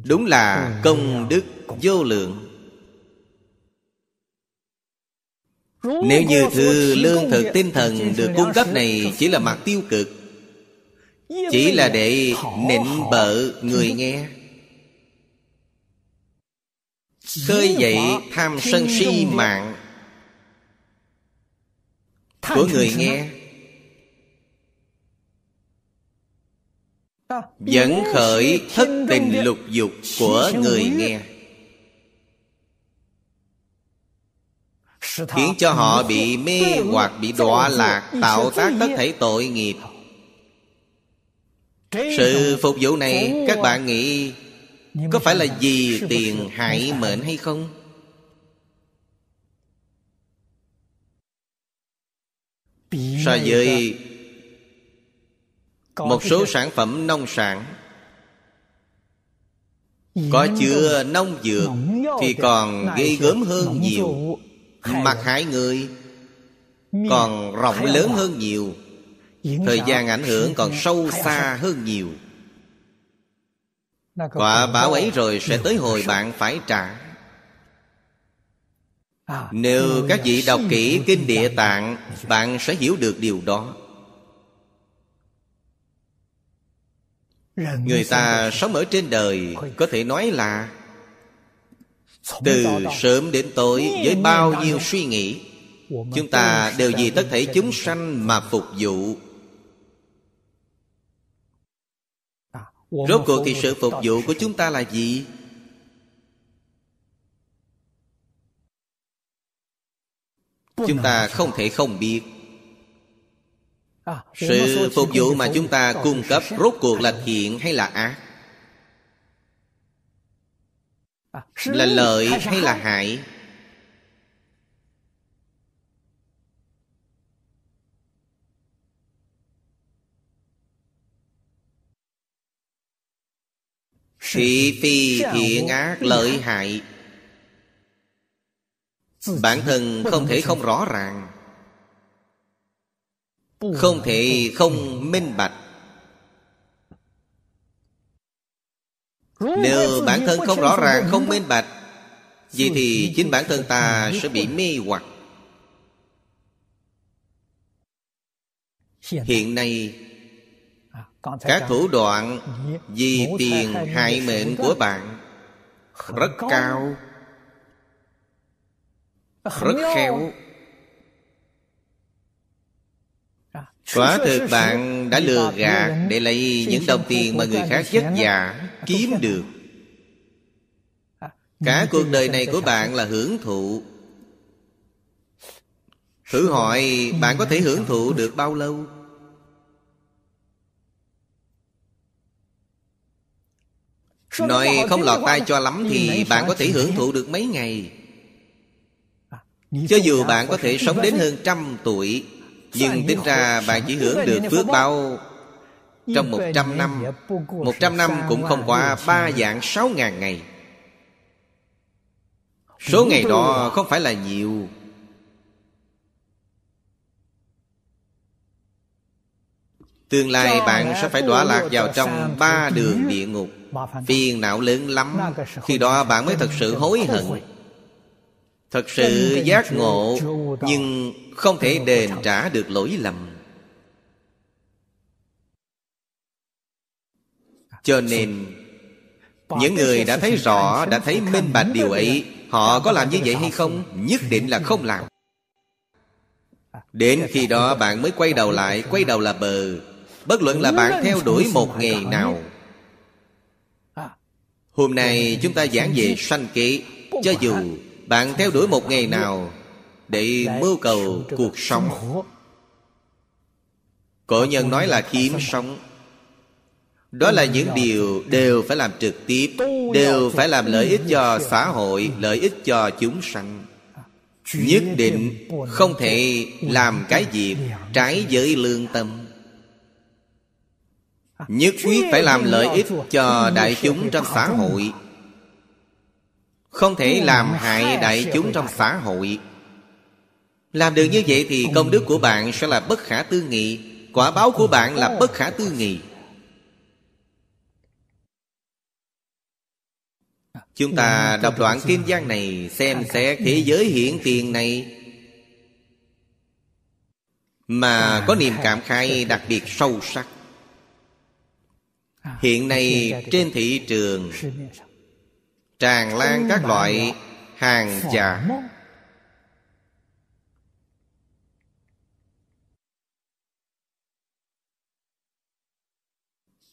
Đúng là công đức vô lượng. Nếu như thư lương thực tinh thần được cung cấp này chỉ là mặt tiêu cực. Chỉ là để nịnh bợ người nghe. Khơi dậy tham sân si mạng Của người nghe. Dẫn khởi thất tình lục dục của người nghe. Khiến cho họ bị mê hoặc bị đọa lạc Tạo tác tất thể tội nghiệp. Sự phục vụ này các bạn nghĩ Có phải là vì tiền hại mệnh hay không? So với một số sản phẩm nông sản có chứa nông dược thì còn gây gớm hơn nhiều. mặt hại người còn rộng lớn hơn nhiều. Thời gian ảnh hưởng còn sâu xa hơn nhiều. Quả báo ấy rồi sẽ tới hồi bạn phải trả. Nếu các vị đọc kỹ kinh địa tạng bạn sẽ hiểu được điều đó người ta sống ở trên đời có thể nói là từ sớm đến tối với bao nhiêu suy nghĩ chúng ta đều vì tất thể chúng sanh mà phục vụ. Rốt cuộc thì sự phục vụ của chúng ta là gì? Chúng ta không thể không biết sự phục vụ mà chúng ta cung cấp rốt cuộc là thiện hay là ác? Là lợi hay là hại? thị phi thiện ác lợi hại. bản thân không thể không rõ ràng không thể không minh bạch. Nếu bản thân không rõ ràng không minh bạch vậy thì chính bản thân ta sẽ bị mê hoặc. Hiện nay các thủ đoạn vì tiền hại mệnh của bạn rất cao rất khéo Quả thực bạn đã lừa gạt Để lấy những đồng tiền mà người khác vất vả Kiếm được. Cả cuộc đời này của bạn là hưởng thụ. Thử hỏi bạn có thể hưởng thụ được bao lâu? Nói không lọt tai cho lắm Thì bạn có thể hưởng thụ được mấy ngày? Cho dù bạn có thể sống đến hơn trăm tuổi nhưng tính ra bạn chỉ hưởng được phước báo Trong một trăm năm Một trăm năm cũng không qua ba dạng sáu ngàn ngày. Số ngày đó không phải là nhiều. Tương lai bạn sẽ phải đọa lạc vào trong ba đường địa ngục. Phiền não lớn lắm. Khi đó bạn mới thật sự hối hận Thật sự giác ngộ Nhưng không thể đền trả được lỗi lầm. Cho nên Những người đã thấy rõ Đã thấy minh bạch điều ấy Họ có làm như vậy hay không? Nhất định là không làm. Đến khi đó bạn mới quay đầu lại Quay đầu là bờ. Bất luận là bạn theo đuổi một nghề nào. Hôm nay chúng ta giảng về sanh kế Cho dù bạn theo đuổi một nghề nào Để mưu cầu cuộc sống. Cổ nhân nói là kiếm sống. Đó là những điều đều phải làm trực tiếp Đều phải làm lợi ích cho xã hội Lợi ích cho chúng sanh. Nhất định không thể làm cái việc trái với lương tâm. Nhất quyết phải làm lợi ích cho đại chúng trong xã hội không thể làm hại đại chúng trong xã hội. Làm được như vậy thì công đức của bạn sẽ là bất khả tư nghị Quả báo của bạn là bất khả tư nghị. Chúng ta đọc đoạn kinh văn này Xem xét thế giới hiện tiền này. Mà có niềm cảm khai đặc biệt sâu sắc. Hiện nay trên thị trường tràn lan các loại hàng giả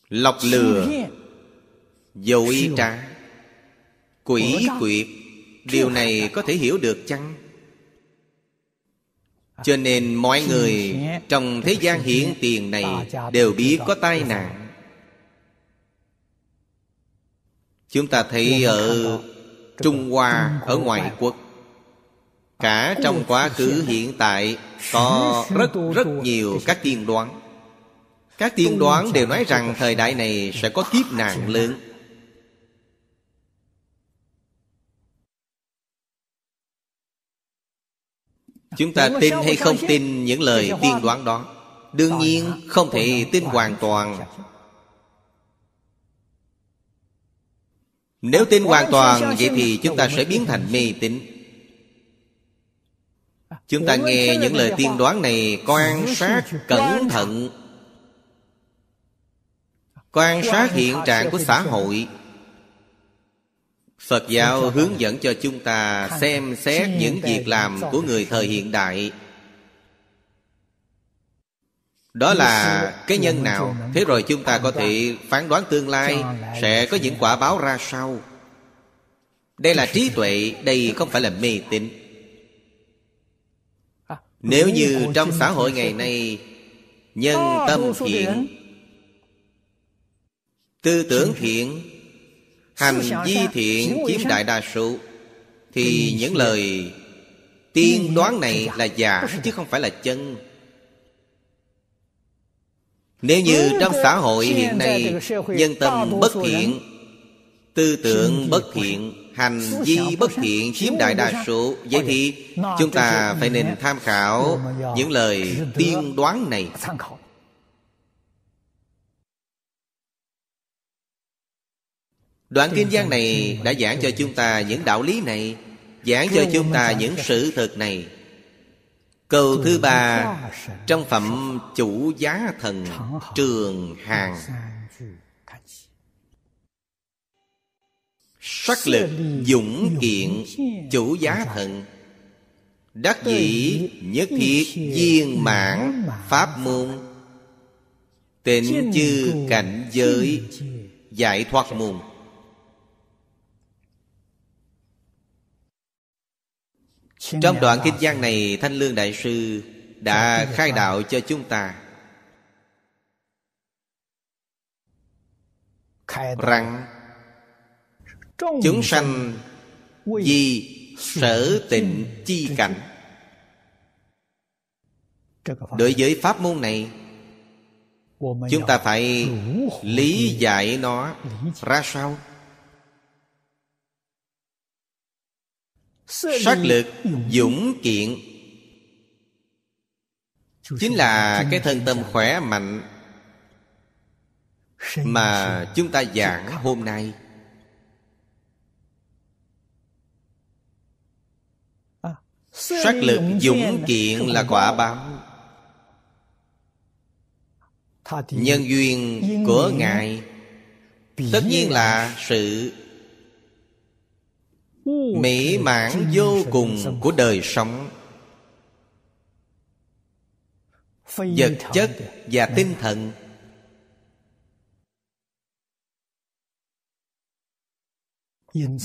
lọc lừa dối trá, quỷ quyệt, điều này có thể hiểu được chăng? Cho nên mọi người trong thế gian hiện tiền này đều biết có tai nạn. Chúng ta thấy ở trung hoa ở ngoại quốc. Cả trong quá khứ hiện tại có rất rất nhiều các tiên đoán. Các tiên đoán đều nói rằng thời đại này sẽ có kiếp nạn lớn. Chúng ta tin hay không tin những lời tiên đoán đó Đương nhiên không thể tin hoàn toàn Nếu tin hoàn toàn Vậy thì chúng ta sẽ biến thành mê tín. Chúng ta nghe những lời tiên đoán này Quan sát cẩn thận. Quan sát hiện trạng của xã hội. Phật giáo hướng dẫn cho chúng ta xem xét những việc làm của người thời hiện đại Đó là cái nhân nào? Thế rồi chúng ta có thể phán đoán tương lai Sẽ có những quả báo ra sao? Đây là trí tuệ Đây không phải là mê tín. Nếu như trong xã hội ngày nay Nhân tâm thiện Tư tưởng thiện Hành vi thiện chiếm đại đa số. Thì những lời tiên đoán này là giả Chứ không phải là chân Nếu như trong xã hội hiện nay Nhân tâm bất thiện Tư tưởng bất thiện Hành vi bất thiện chiếm đại đa số. Vậy thì chúng ta phải nên tham khảo Những lời tiên đoán này. Đoạn kinh văn này đã giảng cho chúng ta những đạo lý này Giảng cho chúng ta những sự thật này Câu thứ ba Trong phẩm chủ giá thần Trường hàng. Sắc lực dũng kiện Chủ giá thần. Đắc dĩ nhất thiết viên mãn Pháp môn. Tịnh chư cảnh giới Giải thoát môn Trong đoạn kinh văn này Thanh Lương Đại Sư Đã khai đạo cho chúng ta. Rằng Chúng sanh Vì sở tịnh chi cảnh. Đối với pháp môn này Chúng ta phải lý giải nó ra sao Sát lực dũng kiện. Chính là cái thân tâm khỏe mạnh Mà chúng ta giảng hôm nay. Sát lực dũng kiện là quả báo Nhân duyên của Ngài Tất nhiên là sự mỹ mãn vô cùng của đời sống. Vật chất và tinh thần.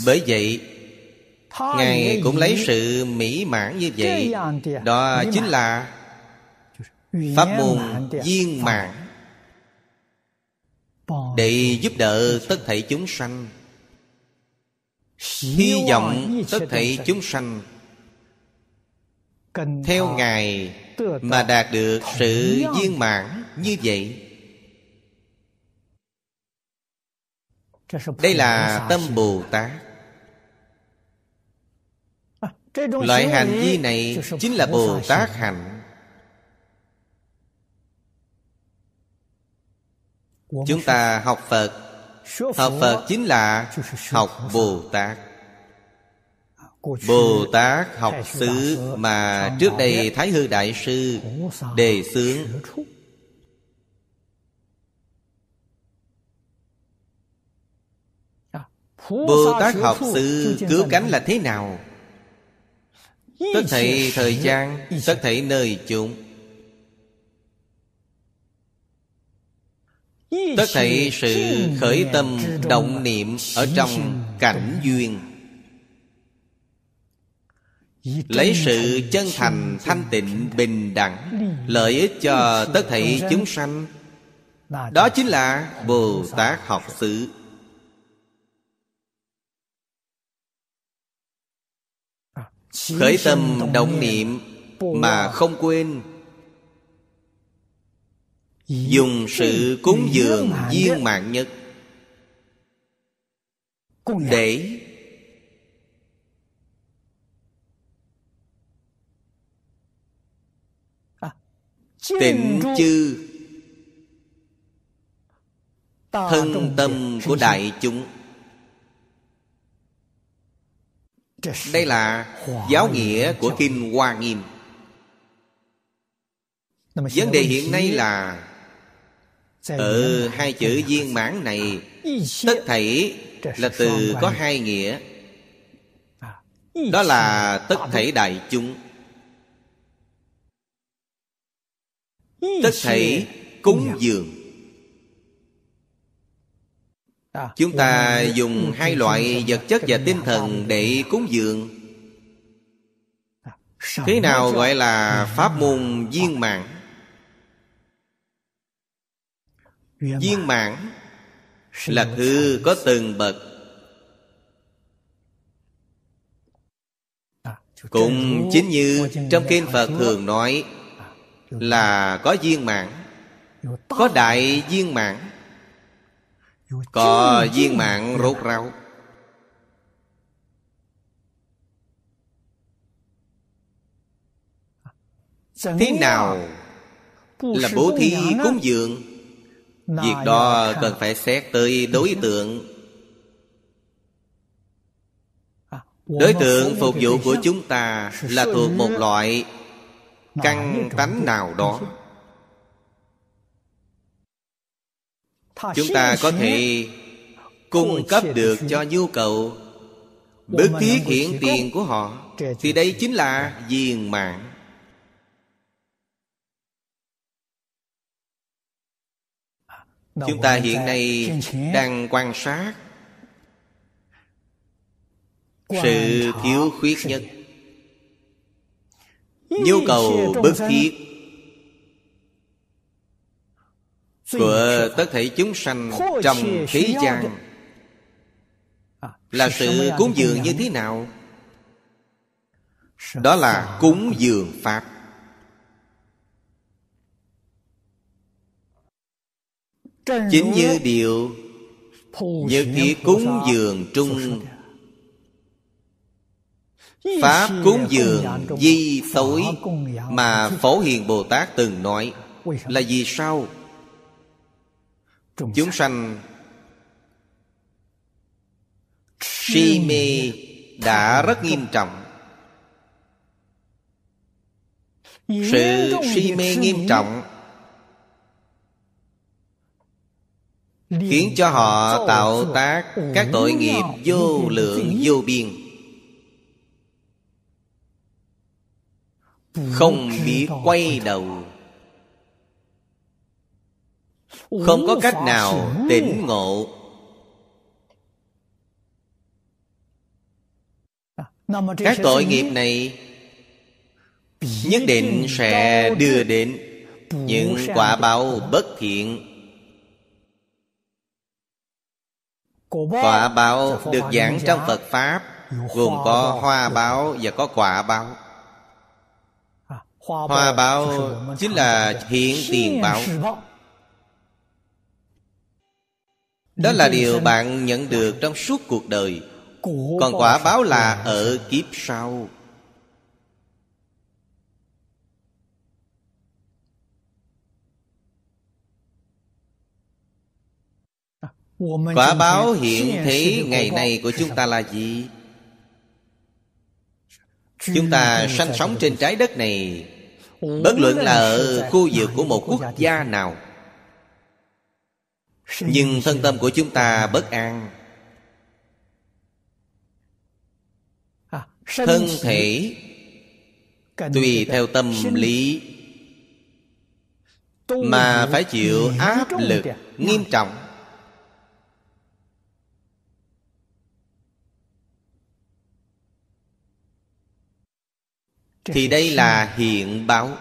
Bởi vậy ngài cũng lấy sự mỹ mãn như vậy. đó chính là pháp môn viên mãn để giúp đỡ tất thảy chúng sanh hy vọng tất thảy chúng sanh theo ngài mà đạt được sự viên mãn như vậy. Đây là tâm bồ tát. Loại hành vi này chính là bồ tát hạnh. Chúng ta học phật Học Phật chính là học Bồ Tát. Bồ Tát học xứ mà trước đây Thái Hư Đại Sư đề xướng. Bồ Tát học xứ cứu cánh là thế nào? Tất thảy thời gian Tất thảy nơi chúng Tất thảy sự khởi tâm động niệm Ở trong cảnh duyên. Lấy sự chân thành thanh tịnh bình đẳng Lợi ích cho tất thảy chúng sanh. Đó chính là Bồ Tát học xứ. Khởi tâm động niệm Mà không quên Dùng sự cúng dường viên mạng nhất. Để Tịnh chư Thân tâm của đại chúng. Đây là giáo nghĩa của Kinh Hoa Nghiêm. Vấn đề hiện nay là Ở hai chữ viên mãn này Tất thảy là từ có hai nghĩa. Đó là tất thảy đại chúng. Tất thảy cúng dường. Chúng ta dùng hai loại vật chất và tinh thần để cúng dường. Thế nào gọi là pháp môn viên mãn Viên mãn. là thứ có từng bậc. Cũng chính như trong kinh Phật thường nói Là có viên mãn. Có đại viên mãn. Có viên mạng rốt ráo. Thế nào là bố thí cúng dường Việc đó cần phải xét tới đối tượng. Đối tượng phục vụ của chúng ta Là thuộc một loại Căn tánh nào đó. chúng ta có thể cung cấp được cho nhu cầu bức thiết hiện tiền của họ. thì đây chính là viên mạng chúng ta hiện nay đang quan sát sự thiếu khuyết nhất. Nhu cầu bức thiết của tất thảy chúng sanh trong thế gian là sự cúng dường như thế nào? Đó là cúng dường pháp chính như điều như thiết cúng dường trung pháp cúng dường di tối mà phổ hiền bồ tát từng nói là vì sao? Chúng sanh. si mê đã rất nghiêm trọng. Sự si mê nghiêm trọng khiến cho họ tạo tác các tội nghiệp vô lượng, vô biên. Không biết quay đầu. Không có cách nào tỉnh ngộ. Các tội nghiệp này nhất định sẽ đưa đến những quả báo bất thiện. Quả báo được giảng trong phật pháp gồm có hoa báo và có quả báo. Hoa báo chính là hiện tiền báo. đó là điều bạn nhận được trong suốt cuộc đời. còn quả báo là ở kiếp sau quả báo hiện thế ngày nay của chúng ta là gì? Chúng ta sanh sống trên trái đất này, Bất luận là ở khu vực của một quốc gia nào. Nhưng thân tâm của chúng ta bất an. Thân thể Tùy theo tâm lý, Mà phải chịu áp lực nghiêm trọng. Thì đây là hiện báo.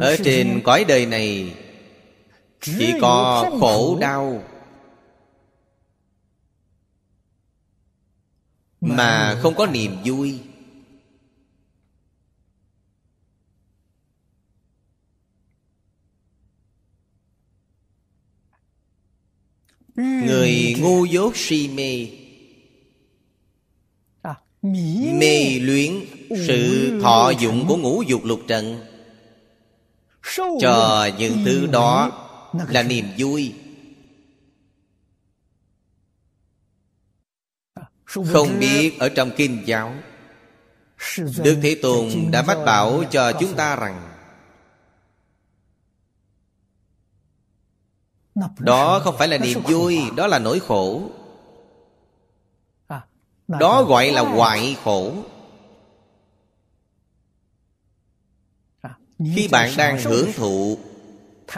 Ở trên cõi đời này chỉ có khổ đau. Mà không có niềm vui Người ngu dốt si mê. À, Mê luyến sự thọ dụng của ngũ dục lục trần. Cho những thứ đó là niềm vui. À, Không biết ở trong kinh giáo Đức Thế Tôn đã mách bảo cho chúng ta rằng Đó không phải là niềm vui Đó là nỗi khổ. À, Đó gọi là hoại khổ. À, Khi bạn đang hưởng thụ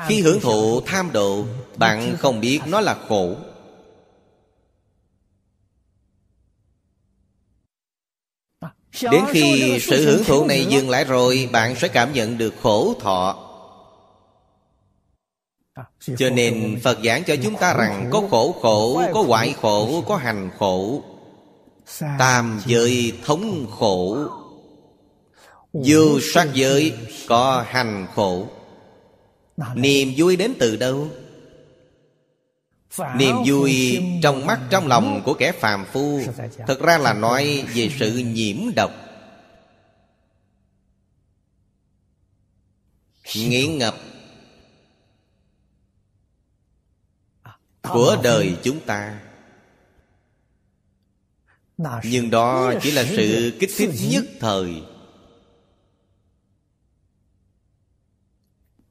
Khi hưởng thụ tham độ Bạn không biết nó là khổ. À, Đến khi sự hưởng thụ này dừng lại rồi Bạn sẽ cảm nhận được khổ thọ cho nên Phật giảng cho chúng ta rằng Có khổ khổ, có hoại khổ, có hành khổ. Tam giới thống khổ. Vô sát giới có hành khổ. Niềm vui đến từ đâu? Niềm vui trong mắt trong lòng của kẻ phàm phu. Thực ra là nói về sự nhiễm độc. Nghiện ngập của đời chúng ta. Nhưng đó chỉ là sự kích thích nhất thời.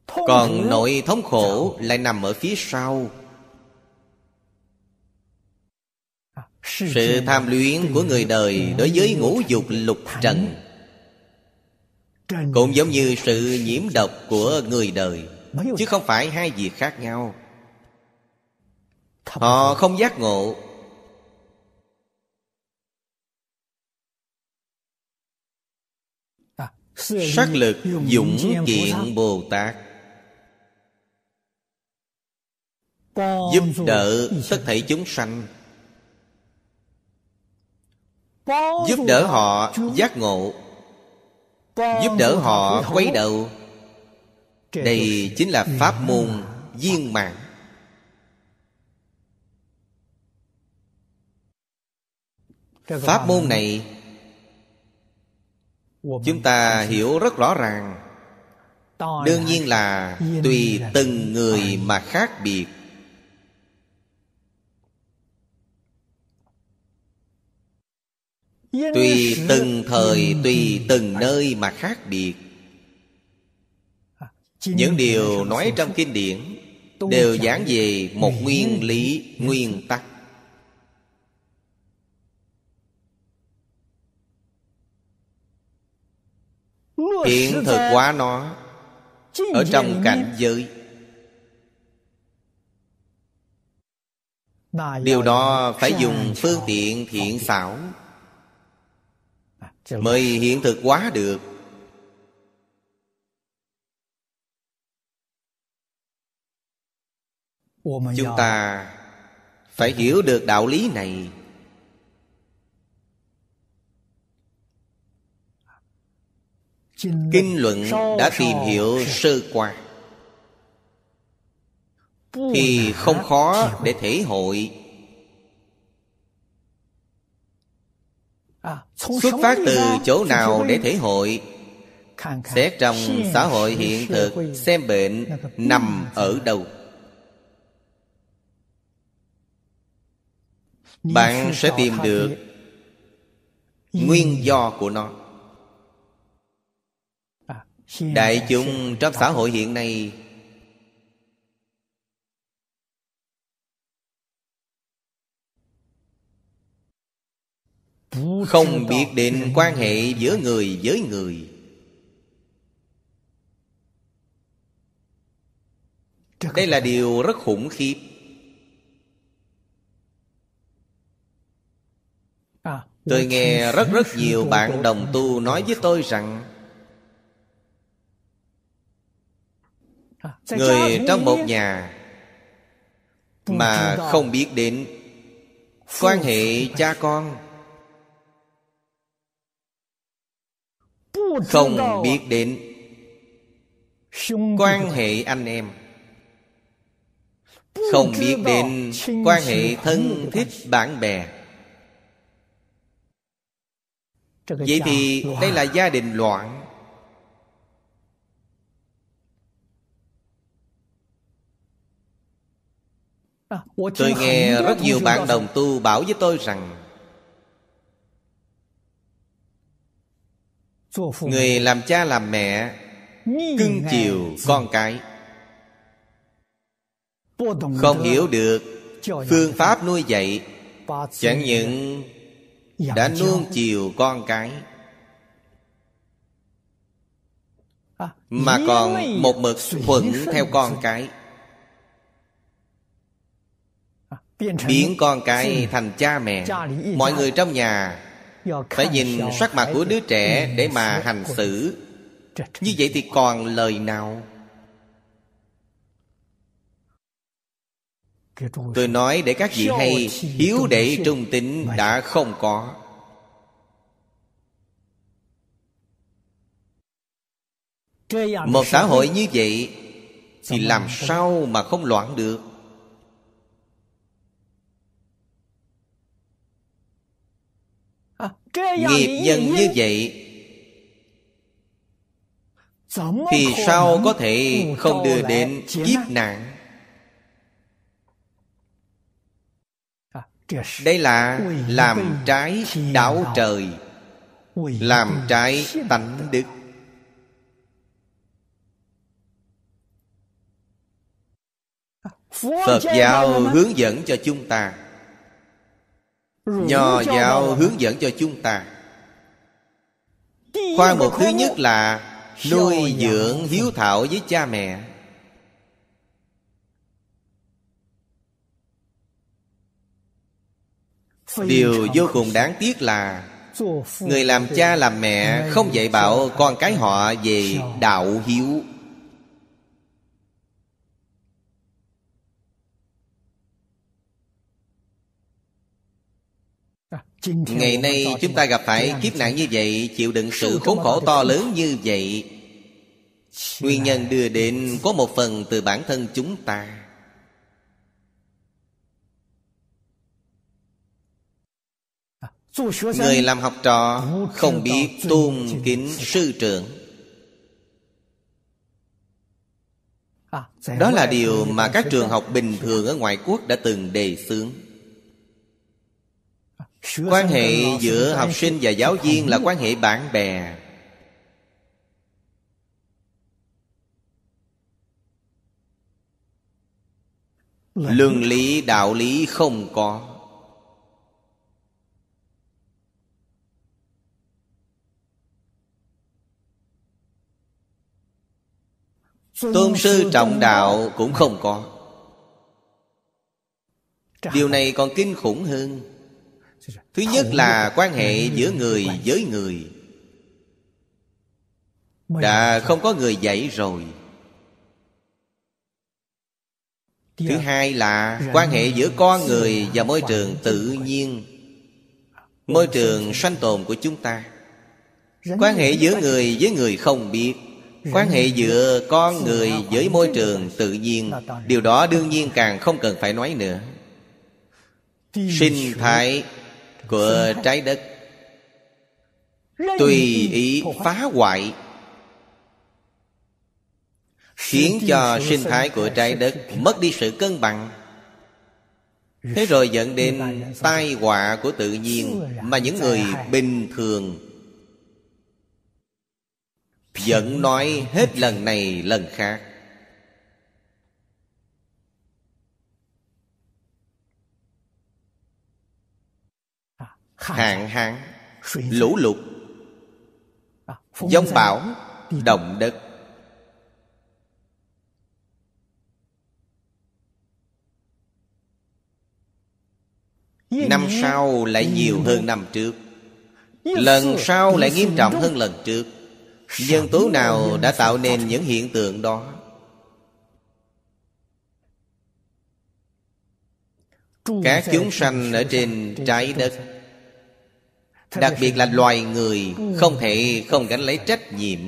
Còn nội thống khổ lại nằm ở phía sau. Sự tham luyến của người đời đối với ngũ dục lục trần. Cũng giống như sự nhiễm độc của người đời chứ không phải hai việc khác nhau Họ không giác ngộ. À, Sắc lực dũng kiện Bồ Tát. Giúp đỡ tất thảy chúng sanh. Giúp đỡ họ giác ngộ. Giúp đỡ họ quay đầu. Đây chính là pháp môn viên mãn Pháp môn này Chúng ta hiểu rất rõ ràng. Đương nhiên là tùy từng người mà khác biệt. Tùy từng thời, tùy từng nơi mà khác biệt. Những điều nói trong kinh điển Đều giảng về một nguyên lý, nguyên tắc hiện thực hóa nó ở trong cảnh giới. Điều đó phải dùng phương tiện thiện xảo. Mới hiện thực hóa được. Chúng ta phải hiểu được đạo lý này Kinh luận đã tìm hiểu sơ qua. Thì không khó để thể hội. À, Xuất phát từ chỗ nào để thể hội? Xét trong xã hội hiện thực Xem bệnh nằm ở đâu? Bạn sẽ tìm được nguyên do của nó. à, đại chúng trong xã hội hiện nay không biết đến quan hệ giữa người với người. Đây là điều rất khủng khiếp. À, tôi nghe rất rất nhiều bạn đồng tu nói với tôi rằng à, người trong một nhà mà không biết đến. Quan hệ cha con. Không biết đến. Quan hệ anh em. Không biết đến quan hệ thân thích bạn bè. Vậy thì đây là gia đình loạn à, tôi nghe rất nhiều bạn đồng tu bảo với tôi rằng người làm cha làm mẹ cưng chiều con cái. Không hiểu được phương pháp nuôi dạy. Chẳng những đã nuông chiều con cái à, mà còn một mực thuận theo con cái à, biến con cái thành cha mẹ. mọi người trong nhà phải nhìn sắc mặt của đứa trẻ để mà hành xử. như vậy thì còn lời nào? Tôi nói để các vị hay hiếu đệ trung tín đã không có. Một xã hội như vậy thì làm sao mà không loạn được à, nghiệp nhân như vậy? thì sao có thể không đưa đến kiếp nạn? À, đây là làm trái đạo. trời làm trái tánh đức. À, phật giáo hướng dẫn cho chúng ta nho giáo hướng dẫn cho chúng ta. Khoa mục thứ nhất là nuôi dưỡng hiếu thảo với cha mẹ. Điều vô cùng đáng tiếc là người làm cha làm mẹ không dạy bảo con cái họ về đạo hiếu Ngày nay chúng ta gặp phải kiếp nạn như vậy Chịu đựng sự khốn khổ to lớn như vậy. Nguyên nhân đưa đến có một phần từ bản thân chúng ta. Người làm học trò không biết tôn kính sư trưởng. Đó là điều mà các trường học bình thường ở ngoại quốc đã từng đề xướng quan hệ giữa học sinh và giáo viên là quan hệ bạn bè. Luân lý đạo lý không có. Tôn sư trọng đạo cũng không có. Điều này còn kinh khủng hơn thứ nhất là quan hệ giữa người với người. Đã không có người dạy rồi. Thứ hai là quan hệ giữa con người và môi trường tự nhiên. Môi trường sanh tồn của chúng ta. Quan hệ giữa người với người không biết. Quan hệ giữa con người với môi trường tự nhiên. Điều đó đương nhiên càng không cần phải nói nữa. Sinh thái của trái đất. tùy ý phá hoại khiến cho sinh thái của trái đất mất đi sự cân bằng. Thế rồi dẫn đến tai họa của tự nhiên Mà những người bình thường Giận nói hết lần này lần khác Hạn hán Lũ lụt. Giông bão Động đất. Năm sau lại nhiều hơn năm trước. Lần sau lại nghiêm trọng hơn lần trước. Nhân tố nào đã tạo nên những hiện tượng đó? Các chúng sanh ở trên trái đất Đặc biệt là loài người Không thể không gánh lấy trách nhiệm.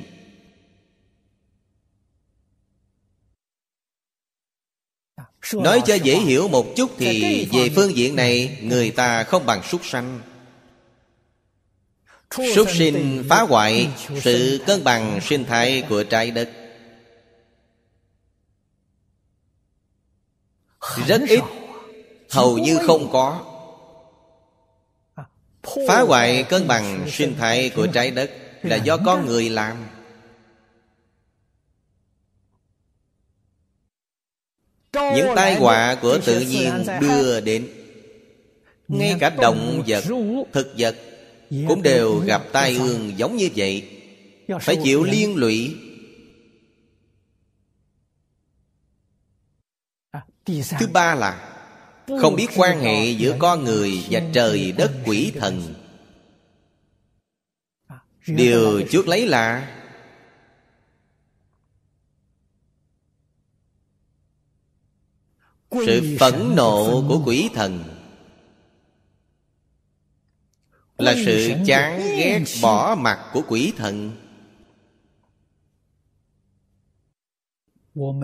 Nói cho dễ hiểu một chút thì Về phương diện này Người ta không bằng súc sanh. Súc sinh phá hoại Sự cân bằng sinh thái của trái đất. Rất ít Hầu như không có Phá hoại cân bằng sinh thái của trái đất Là do con người làm. Những tai họa của tự nhiên đưa đến. Ngay cả động vật, thực vật Cũng đều gặp tai ương giống như vậy. Phải chịu liên lụy. Thứ ba là không biết quan hệ giữa con người và trời đất quỷ thần. Điều trước lấy là sự phẫn nộ của quỷ thần. Là sự chán ghét bỏ mặt của quỷ thần.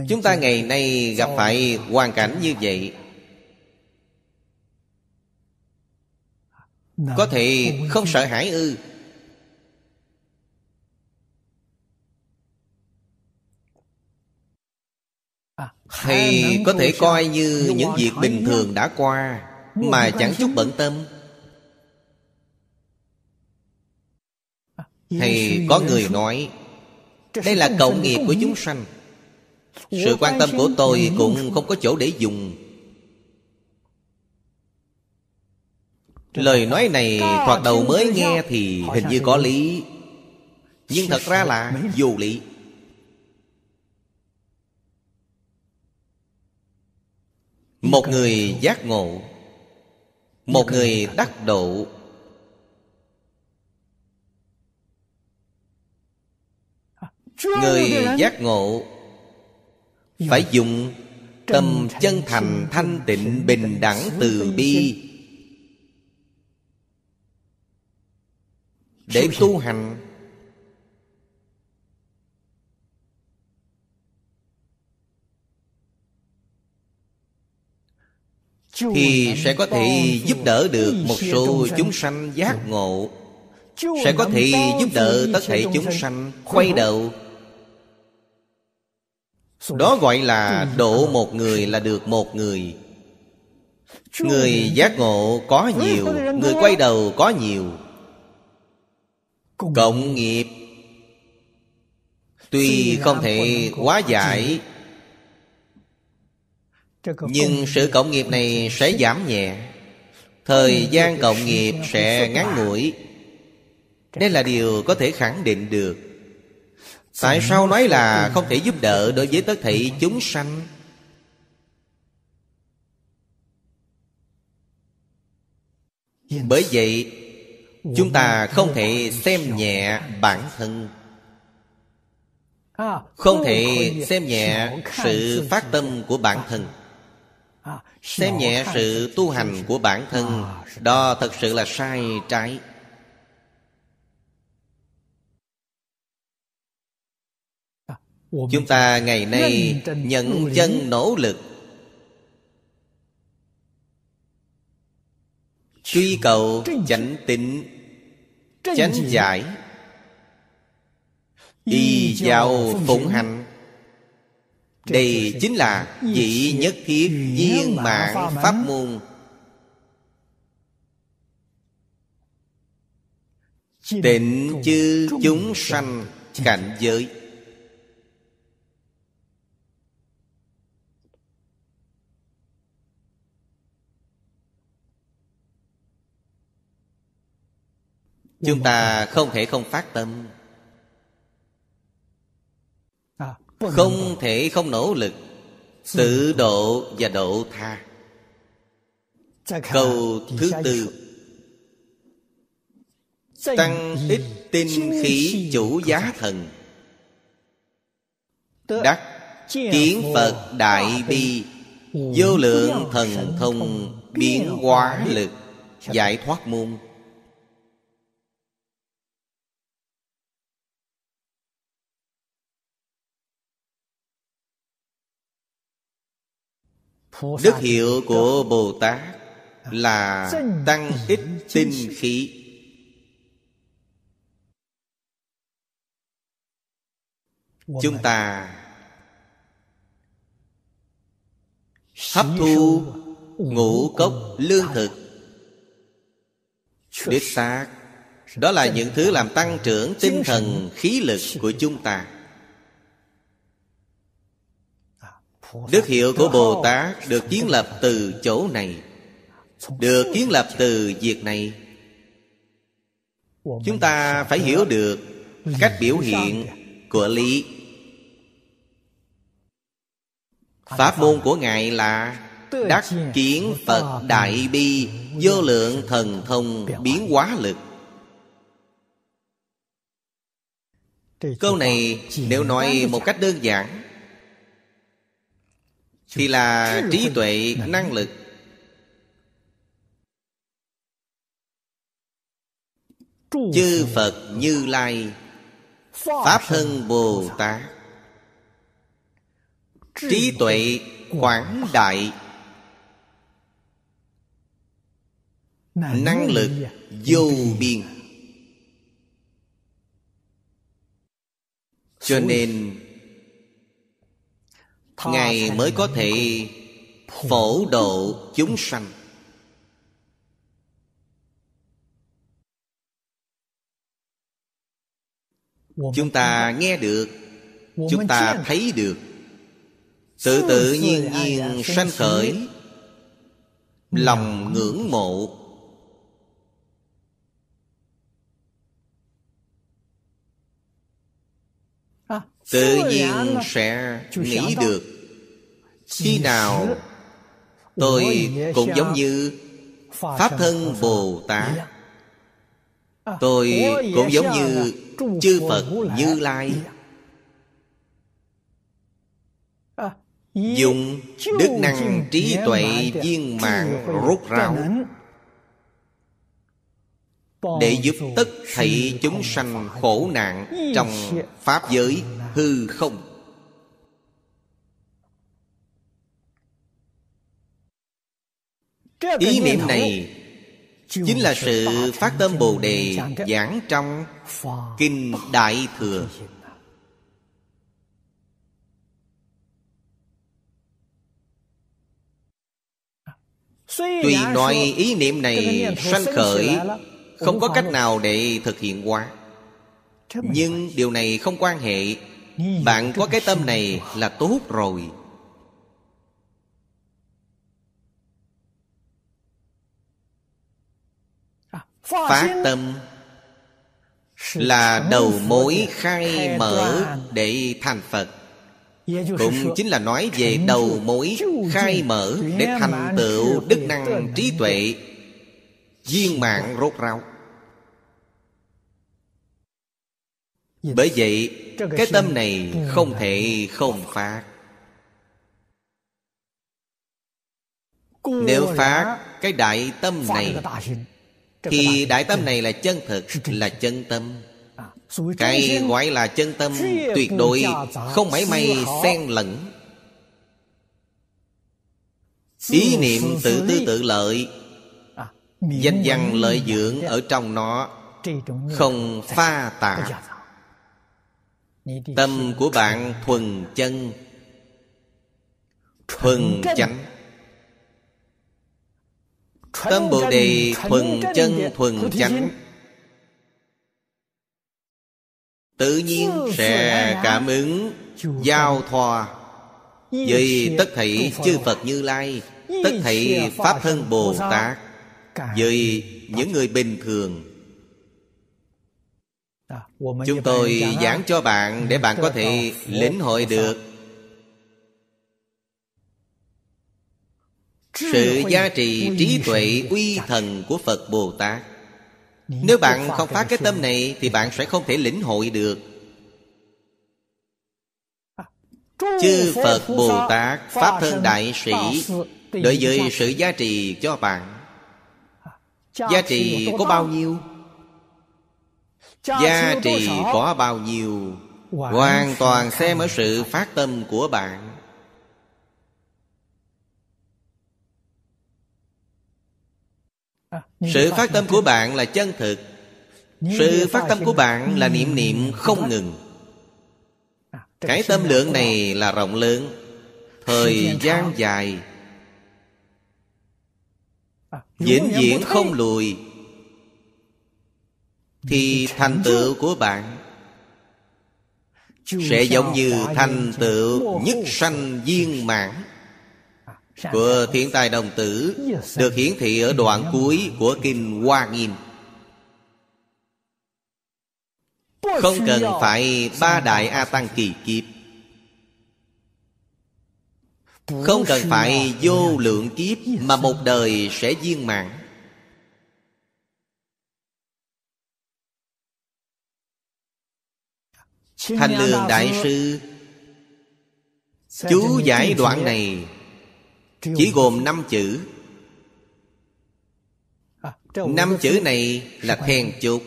Chúng ta ngày nay gặp phải hoàn cảnh như vậy có thể không sợ hãi ư. Hay có thể coi như những việc bình thường đã qua Mà chẳng chút bận tâm. Hay có người nói Đây là cộng nghiệp của chúng sanh. Sự quan tâm của tôi cũng không có chỗ để dùng Lời nói này thoạt đầu mới nghe thì hình như có lý. Nhưng thật ra là vô lý. Một người giác ngộ. Một người đắc độ. Người giác ngộ phải dùng tâm chân thành thanh tịnh bình đẳng từ bi để tu hành. Thì sẽ có thể giúp đỡ được một số chúng sanh giác ngộ. Sẽ có thể giúp đỡ tất thể chúng sanh quay đầu. Đó gọi là độ một người là được một người. Người giác ngộ có nhiều người quay đầu có nhiều cộng nghiệp. Tuy không thể hóa giải nhưng sự cộng nghiệp này sẽ giảm nhẹ. Thời gian cộng nghiệp sẽ ngắn ngủi. Đây là điều có thể khẳng định được. Tại sao nói là không thể giúp đỡ đối với tất thị chúng sanh? Bởi vậy Chúng ta không thể xem nhẹ bản thân. Không thể xem nhẹ sự phát tâm của bản thân. Xem nhẹ sự tu hành của bản thân, Đó thật sự là sai trái. Chúng ta ngày nay nhận chân nỗ lực. Truy cầu chánh tịnh chánh giải. Y giao phụng hành. Đây chính là vị nhất thiết viên mạng pháp môn. Tịnh chư chúng sanh cảnh giới. Chúng ta không thể không phát tâm. À, Không thể không nỗ lực Tự độ và độ tha. Câu thứ tư. Tăng ít tinh khí chủ giá thần. Đắc kiến Phật Đại Bi. Vô lượng thần thông biến hóa lực Giải thoát môn Đức hiệu của Bồ Tát Là tăng ít tinh khí. Chúng ta Hấp thu ngũ cốc lương thực. Đích xác Đó là những thứ làm tăng trưởng tinh thần khí lực của chúng ta Đức hiệu của Bồ Tát được kiến lập từ chỗ này. Được kiến lập từ việc này Chúng ta phải hiểu được cách biểu hiện của lý. Pháp môn của Ngài là Đắc kiến Phật Đại Bi Vô lượng thần thông biến hóa lực. Câu này nếu nói một cách đơn giản thì là trí tuệ năng lực. Chư phật như lai, pháp thân bồ tát. Trí tuệ quảng đại. Năng lực vô biên. Cho nên ngài mới có thể phổ độ chúng sanh. Chúng ta nghe được, chúng ta thấy được. Tự tự nhiên nhiên sanh khởi, lòng ngưỡng mộ. Tự nhiên sẽ nghĩ được khi nào tôi cũng giống như pháp thân bồ tát. Tôi cũng giống như chư phật như lai. Dùng đức năng trí tuệ viên mạng rút ráo. để giúp tất thảy chúng sanh khổ nạn trong pháp giới hư không ý niệm này chính là sự phát tâm bồ đề giảng trong kinh đại thừa. tuy nói ý niệm này sanh khởi không có cách nào để thực hiện qua. Nhưng điều này không quan hệ. Bạn có cái tâm này là tốt rồi phát tâm là đầu mối khai mở để thành phật. Cũng chính là nói về đầu mối khai mở để thành tựu đức năng trí tuệ. viên mạng rốt ráo. Bởi vậy cái tâm này không thể không phát nếu phát cái đại tâm này thì đại tâm này là chân thực là chân tâm. Cái gọi là chân tâm tuyệt đối không mảy may xen lẫn. Ý niệm tự tư tự lợi danh văn lợi dưỡng ở trong nó không pha tạp tâm của bạn thuần chân thuần chánh tâm bồ đề thuần chân thuần chánh. Tự nhiên sẽ cảm ứng Giao thoa. Với tất thảy chư Phật Như Lai Tất thảy Pháp Thân Bồ Tát. Với những người bình thường. Chúng tôi giảng cho bạn Để bạn có thể lĩnh hội được Sự giá trị trí tuệ uy thần của Phật Bồ Tát. Nếu bạn không phát cái tâm này Thì bạn sẽ không thể lĩnh hội được. Chư Phật Bồ Tát Pháp thân đại sĩ Đối với sự giá trị cho bạn. Giá trị có bao nhiêu? Giá trị có bao nhiêu? Hoàn toàn xem ở sự phát tâm của bạn Sự phát tâm của bạn là chân thực. Sự phát tâm của bạn là niệm niệm không ngừng. Cái tâm lượng này là rộng lớn. Thời gian dài vĩnh viễn không lùi thì thành tựu của bạn sẽ giống như thành tựu nhất sanh viên mãn của thiên tài đồng tử được hiển thị ở đoạn cuối của kinh hoa nghiêm. Không cần phải ba đại a tăng kỳ kiếp. Không cần phải vô lượng kiếp Mà một đời sẽ viên mãn. Thanh Lương Đại Sư Chú giải đoạn này Chỉ gồm năm chữ. Năm chữ này là then chốt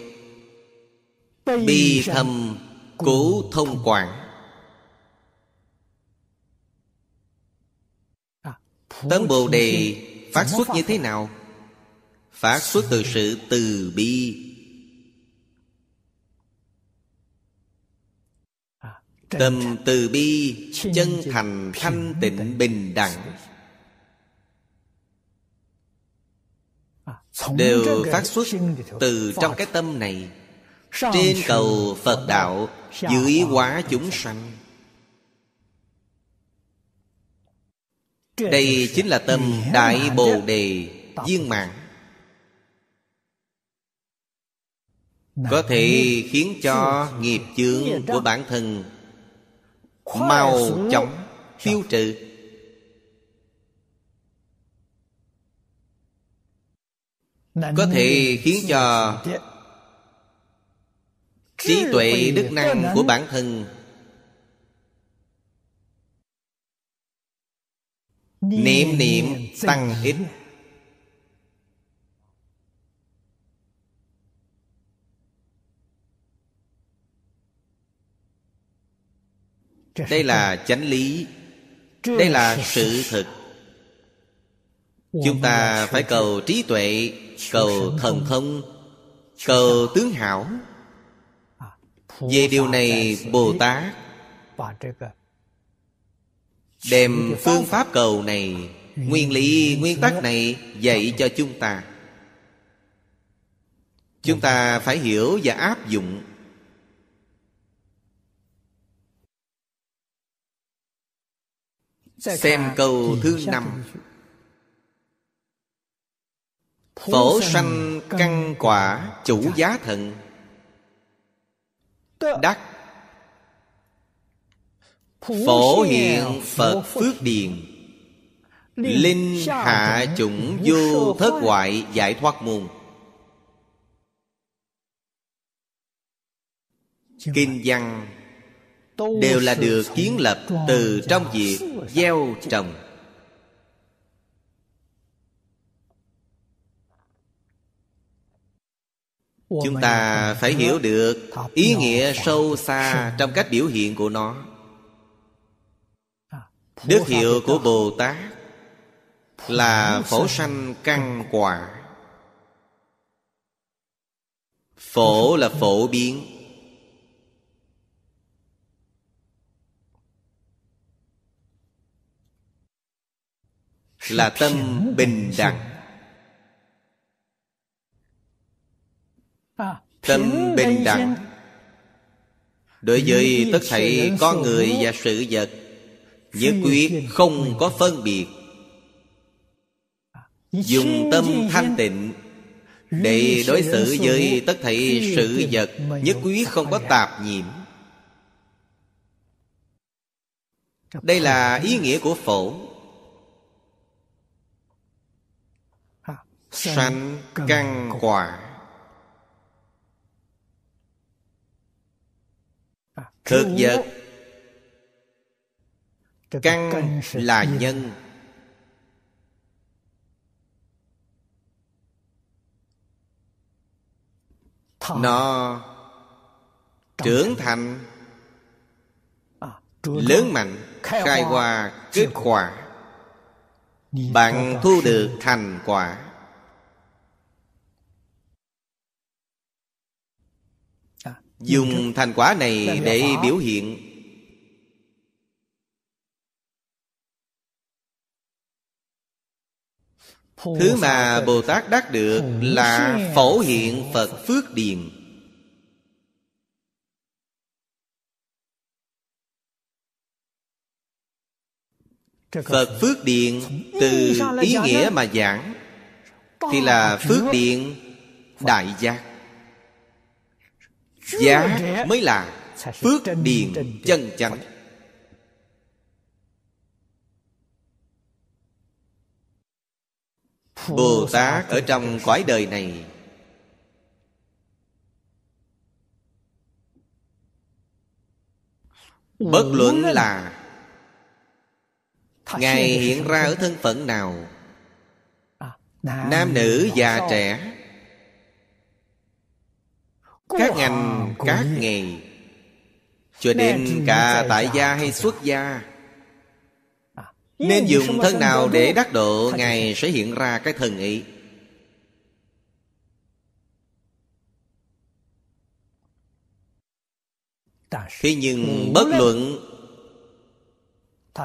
Bi thâm cố thông quản Tâm Bồ Đề phát xuất như thế nào? Phát xuất từ sự từ bi. Tâm từ bi Chân thành thanh tịnh. bình đẳng Đều phát xuất từ trong cái tâm này. Trên cầu Phật đạo Dưới hóa chúng sanh. Đây chính là tâm Đại Bồ Đề viên mãn. Có thể khiến cho nghiệp chướng của bản thân Mau chóng tiêu trừ Có thể khiến cho Trí tuệ đức năng của bản thân. Niệm niệm tăng ít Đây là chánh lý. Đây là sự thực. Chúng ta phải cầu trí tuệ Cầu thần thông Cầu tướng hảo. Về điều này Bồ Tát Đem phương pháp cầu này Nguyên lý nguyên tắc này Dạy cho chúng ta. Chúng ta phải hiểu và áp dụng. Xem câu thứ năm Phổ sanh căn quả chủ giá thận Đắc. Phổ hiện Phật Phước Điền. Linh hạ chủng vô thất ngoại giải thoát môn. Kinh văn Đều là được kiến lập từ trong việc gieo trồng Chúng ta phải hiểu được ý nghĩa sâu xa trong cách biểu hiện của nó. Đức hiệu của Bồ Tát Là phổ sanh căn quả. Phổ là phổ biến. Là tâm bình đẳng Tâm bình đẳng. Đối với tất thảy con người và sự vật Nhất quyết không có phân biệt. Dùng tâm thanh tịnh Để đối xử với tất thảy sự vật Nhất quyết không có tạp nhiễm. Đây là ý nghĩa của phổ. Sanh căn quả Thực vật. Căn là nhân. Nó trưởng thành. Lớn mạnh Khai hoa kết quả. Bạn thu được thành quả Dùng thành quả này để biểu hiện. Thứ mà Bồ Tát đắc được là phổ hiện Phật Phước Điền. Phật Phước Điền từ ý nghĩa mà giảng Thì là Phước Điền Đại giác Giá mới là Phước Điền chân chánh. Bồ Tát ở trong cõi đời này. Bất luận là Ngài hiện ra ở thân phận nào? À, Nam nữ già trẻ Các ngành, các nghề Cho đến cả tại gia hay xuất gia. Nên dùng thân nào để đắc độ Ngài sẽ hiện ra cái thân ý. Thế nhưng bất luận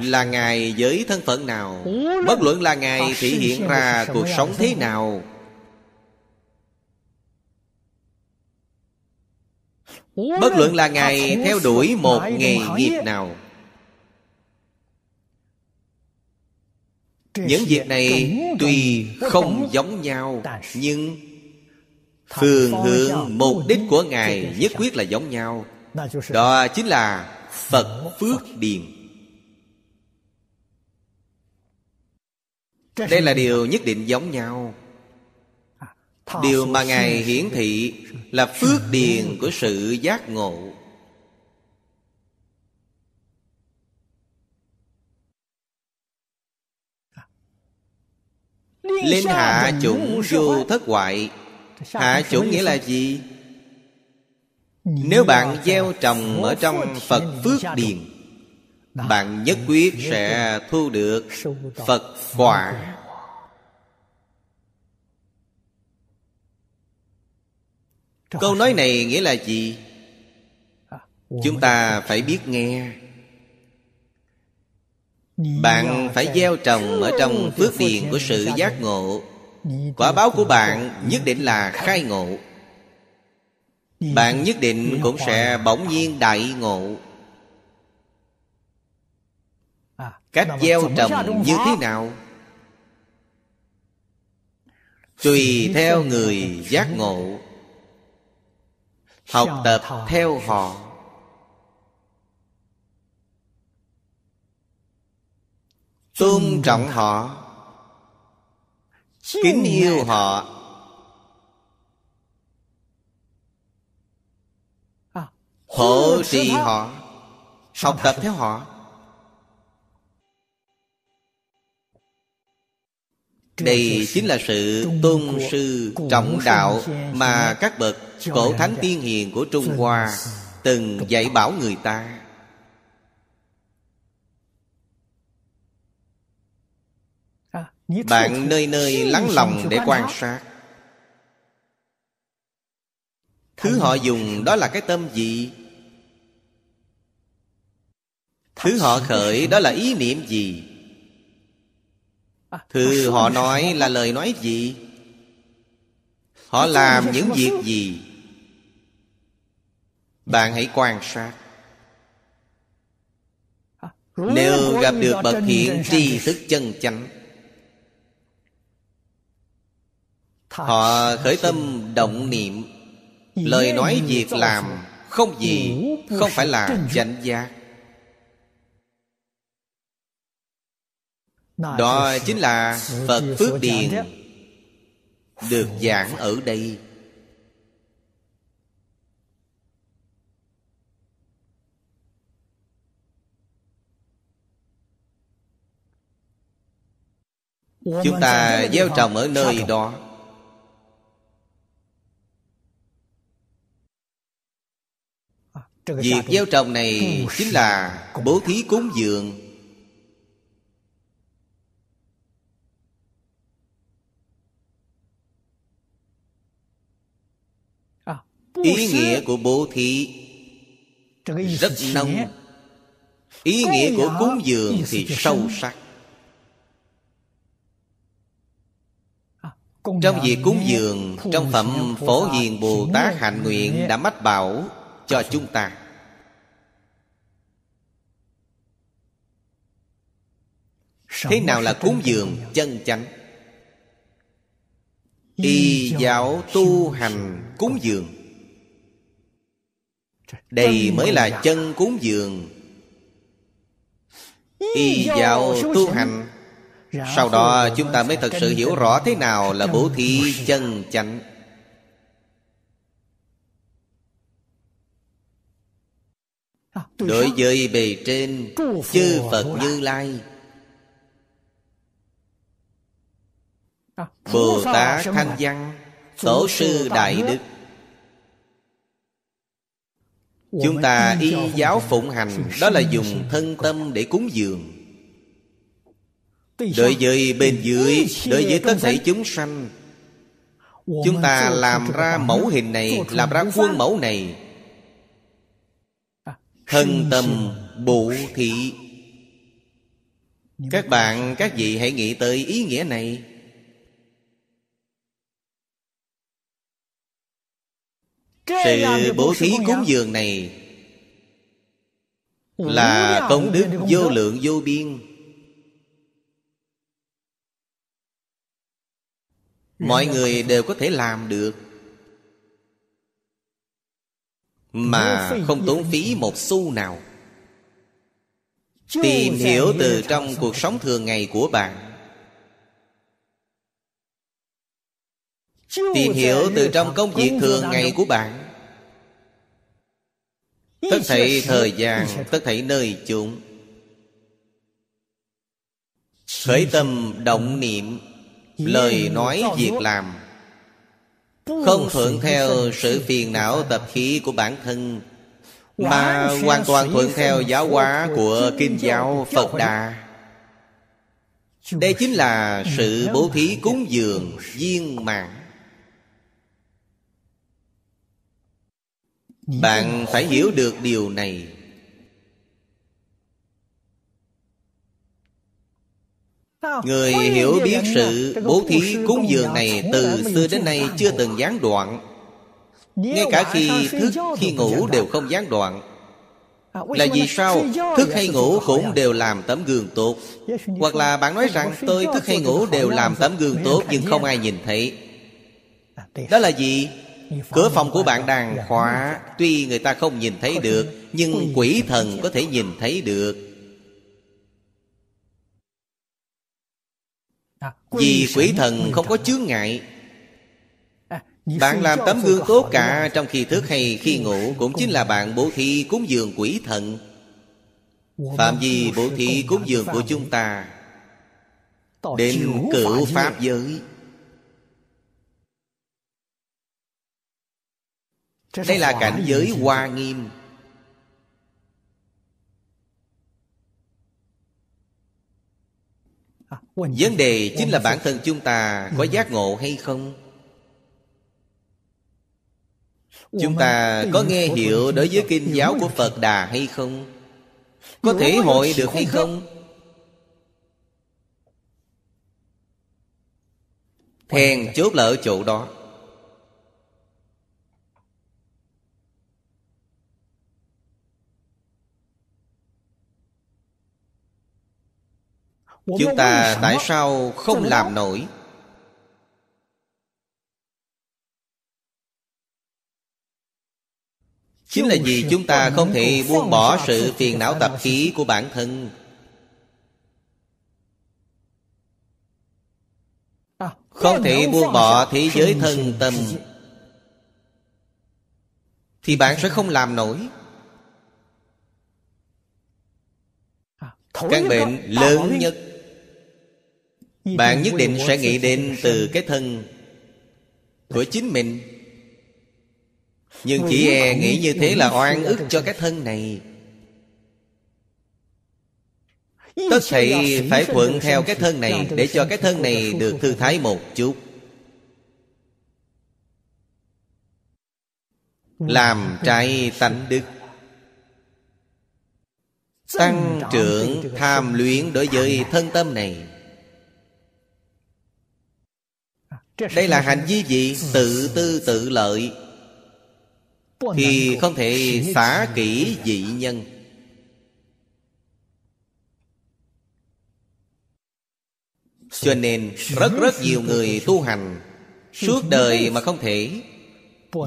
Là Ngài với thân phận nào Bất luận là Ngài thể hiện ra cuộc sống thế nào Bất luận là Ngài theo đuổi một nghề nghiệp nào. Những việc này tuy không giống nhau nhưng phương hướng mục đích của ngài nhất quyết là giống nhau. Đó chính là phật phước điền. Đây là điều nhất định giống nhau điều mà ngài hiển thị là phước điền của sự giác ngộ. Linh hạ chủng vô thất hoại. Hạ chủng nghĩa là gì? Nếu bạn gieo trồng ở trong Phật Phước Điền, Bạn nhất quyết sẽ thu được Phật quả Câu nói này nghĩa là gì? Chúng ta phải biết nghe. Bạn phải gieo trồng ở trong phước điền của sự giác ngộ. Quả báo của bạn nhất định là khai ngộ. Bạn nhất định cũng sẽ bỗng nhiên đại ngộ. Cách gieo trồng như thế nào? Tùy theo người giác ngộ học tập theo họ. Tôn trọng họ. Kính yêu họ. À, hỗ trì họ. Học tập theo họ. Đây chính là sự tôn sư trọng đạo mà các bậc cổ thánh tiên hiền của trung hoa từng dạy bảo người ta bạn nơi nơi lắng lòng để quan sát thứ họ dùng đó là cái tâm gì thứ họ khởi đó là ý niệm gì thứ họ nói là lời nói gì họ làm những việc gì bạn hãy quan sát. Nếu gặp được bậc thiện tri thức chân chánh Họ khởi tâm động niệm. Lời nói việc làm Không gì Không phải là chánh giác. Đó chính là Phật Phước Điền Được giảng ở đây Chúng ta gieo trồng ở nơi đó. Việc gieo trồng này chính là bố thí cúng dường. Ý nghĩa của bố thí Rất nông. Ý nghĩa của cúng dường thì sâu sắc Trong việc cúng dường Trong phẩm Phổ Hiền Bồ Tát Hạnh Nguyện Đã mách bảo cho chúng ta. Thế nào là cúng dường chân chánh? Y giáo tu hành cúng dường. Đây mới là chân cúng dường. Y giáo tu hành Sau đó chúng ta mới thật sự hiểu rõ thế nào là bố thí chân chánh. Đối với bề trên Chư Phật Như Lai. Bồ Tát Thanh Văn Tổ sư Đại Đức. Chúng ta y giáo phụng hành Đó là dùng thân tâm để cúng dường Đối với bên dưới Đối với tất thảy chúng sanh Chúng ta làm ra mẫu hình này Làm ra khuôn mẫu này. Thân tâm bổ thị. Các bạn, các vị hãy nghĩ tới ý nghĩa này. Sự bố thí cúng dường này Là công đức vô lượng vô biên Mọi người đều có thể làm được. Mà không tốn phí một xu nào. Tìm hiểu từ trong cuộc sống thường ngày của bạn. Tìm hiểu từ trong công việc thường ngày của bạn. Tất thảy thời gian, Tất thảy nơi chúng Khởi tâm động niệm. Lời nói việc làm. Không thuận theo sự phiền não tập khí của bản thân Mà hoàn toàn thuận theo giáo hóa của Kinh giáo Phật Đà. Đây chính là sự bố thí cúng dường viên mạng bạn phải hiểu được điều này người hiểu biết sự bố thí cúng dường này từ xưa đến nay chưa từng gián đoạn. Ngay cả khi thức khi ngủ đều không gián đoạn. Là vì sao thức hay ngủ cũng đều làm tấm gương tốt. Hoặc là bạn nói rằng tôi thức hay ngủ đều làm tấm gương tốt nhưng không ai nhìn thấy. Đó là gì? Cửa phòng của bạn đang khóa Tuy người ta không nhìn thấy được Nhưng quỷ thần có thể nhìn thấy được Vì quỷ thần không có chướng ngại. Bạn làm tấm gương tốt cả Trong khi thức hay khi ngủ Cũng chính là bạn bố thí cúng dường quỷ thần. Phạm vi bố thí cúng dường của chúng ta. Đến cửu pháp giới. Đây là cảnh giới hoa nghiêm vấn đề chính là bản thân chúng ta có giác ngộ hay không? Chúng ta có nghe hiểu đối với kinh giáo của phật đà hay không? Có thể hội được hay không? Thèn chốt là ở chỗ đó Chúng ta tại sao không làm nổi? Chính là vì chúng ta không thể buông bỏ sự phiền não tập khí của bản thân. Không thể buông bỏ thế giới thân tâm. Thì bạn sẽ không làm nổi. Căn bệnh lớn nhất bạn nhất định sẽ nghĩ đến từ cái thân Của chính mình. Nhưng chỉ e nghĩ như thế là oan ức cho cái thân này. Tất thảy phải thuận theo cái thân này Để cho cái thân này được thư thái một chút. Làm trái tánh đức. Tăng trưởng tham luyện đối với thân tâm này. Đây là hành vi gì? Tự tư tự lợi. Thì không thể xả kỹ dị nhân. Cho nên rất rất nhiều người tu hành Suốt đời mà không thể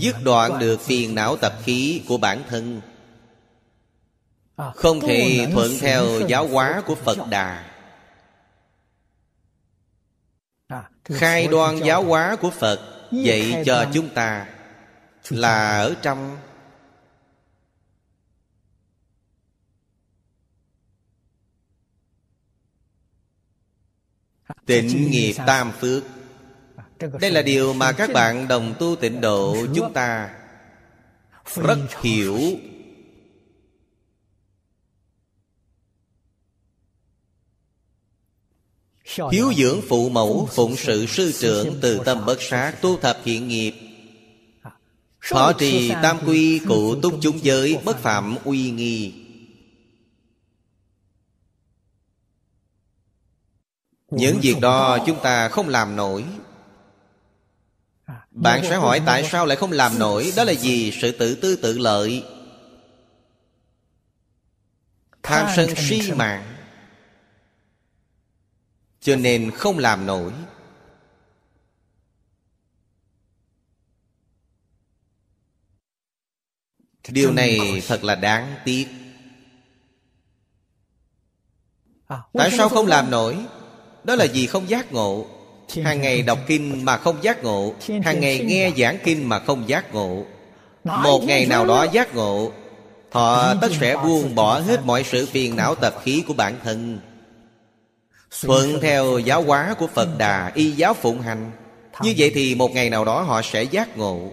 Dứt đoạn được phiền não tập khí của bản thân. Không thể thuận theo giáo hóa của Phật Đà Khai đoan giáo hóa của Phật Dạy cho chúng ta Là ở trong Tịnh nghiệp tam phước. Đây là điều mà các bạn đồng tu tịnh độ chúng ta Rất hiểu Hiếu dưỡng phụ mẫu Phụng sự sư trưởng Từ tâm bất sát Tu thập thiện nghiệp. Thọ trì tam quy Cụ túc chúng giới Bất phạm uy nghi. Những việc đó chúng ta không làm nổi. Bạn sẽ hỏi tại sao lại không làm nổi? Đó là gì? Sự tự tư tự lợi. Tham sân si mạng Cho nên không làm nổi. Điều này thật là đáng tiếc. Tại sao không làm nổi? Đó là vì không giác ngộ. Hàng ngày đọc kinh mà không giác ngộ. Hàng ngày nghe giảng kinh mà không giác ngộ. Một ngày nào đó giác ngộ Họ tất sẽ buông bỏ hết mọi sự phiền não tập khí của bản thân Thuận theo giáo hóa của Phật Đà Y giáo phụng hành. Như vậy thì một ngày nào đó họ sẽ giác ngộ.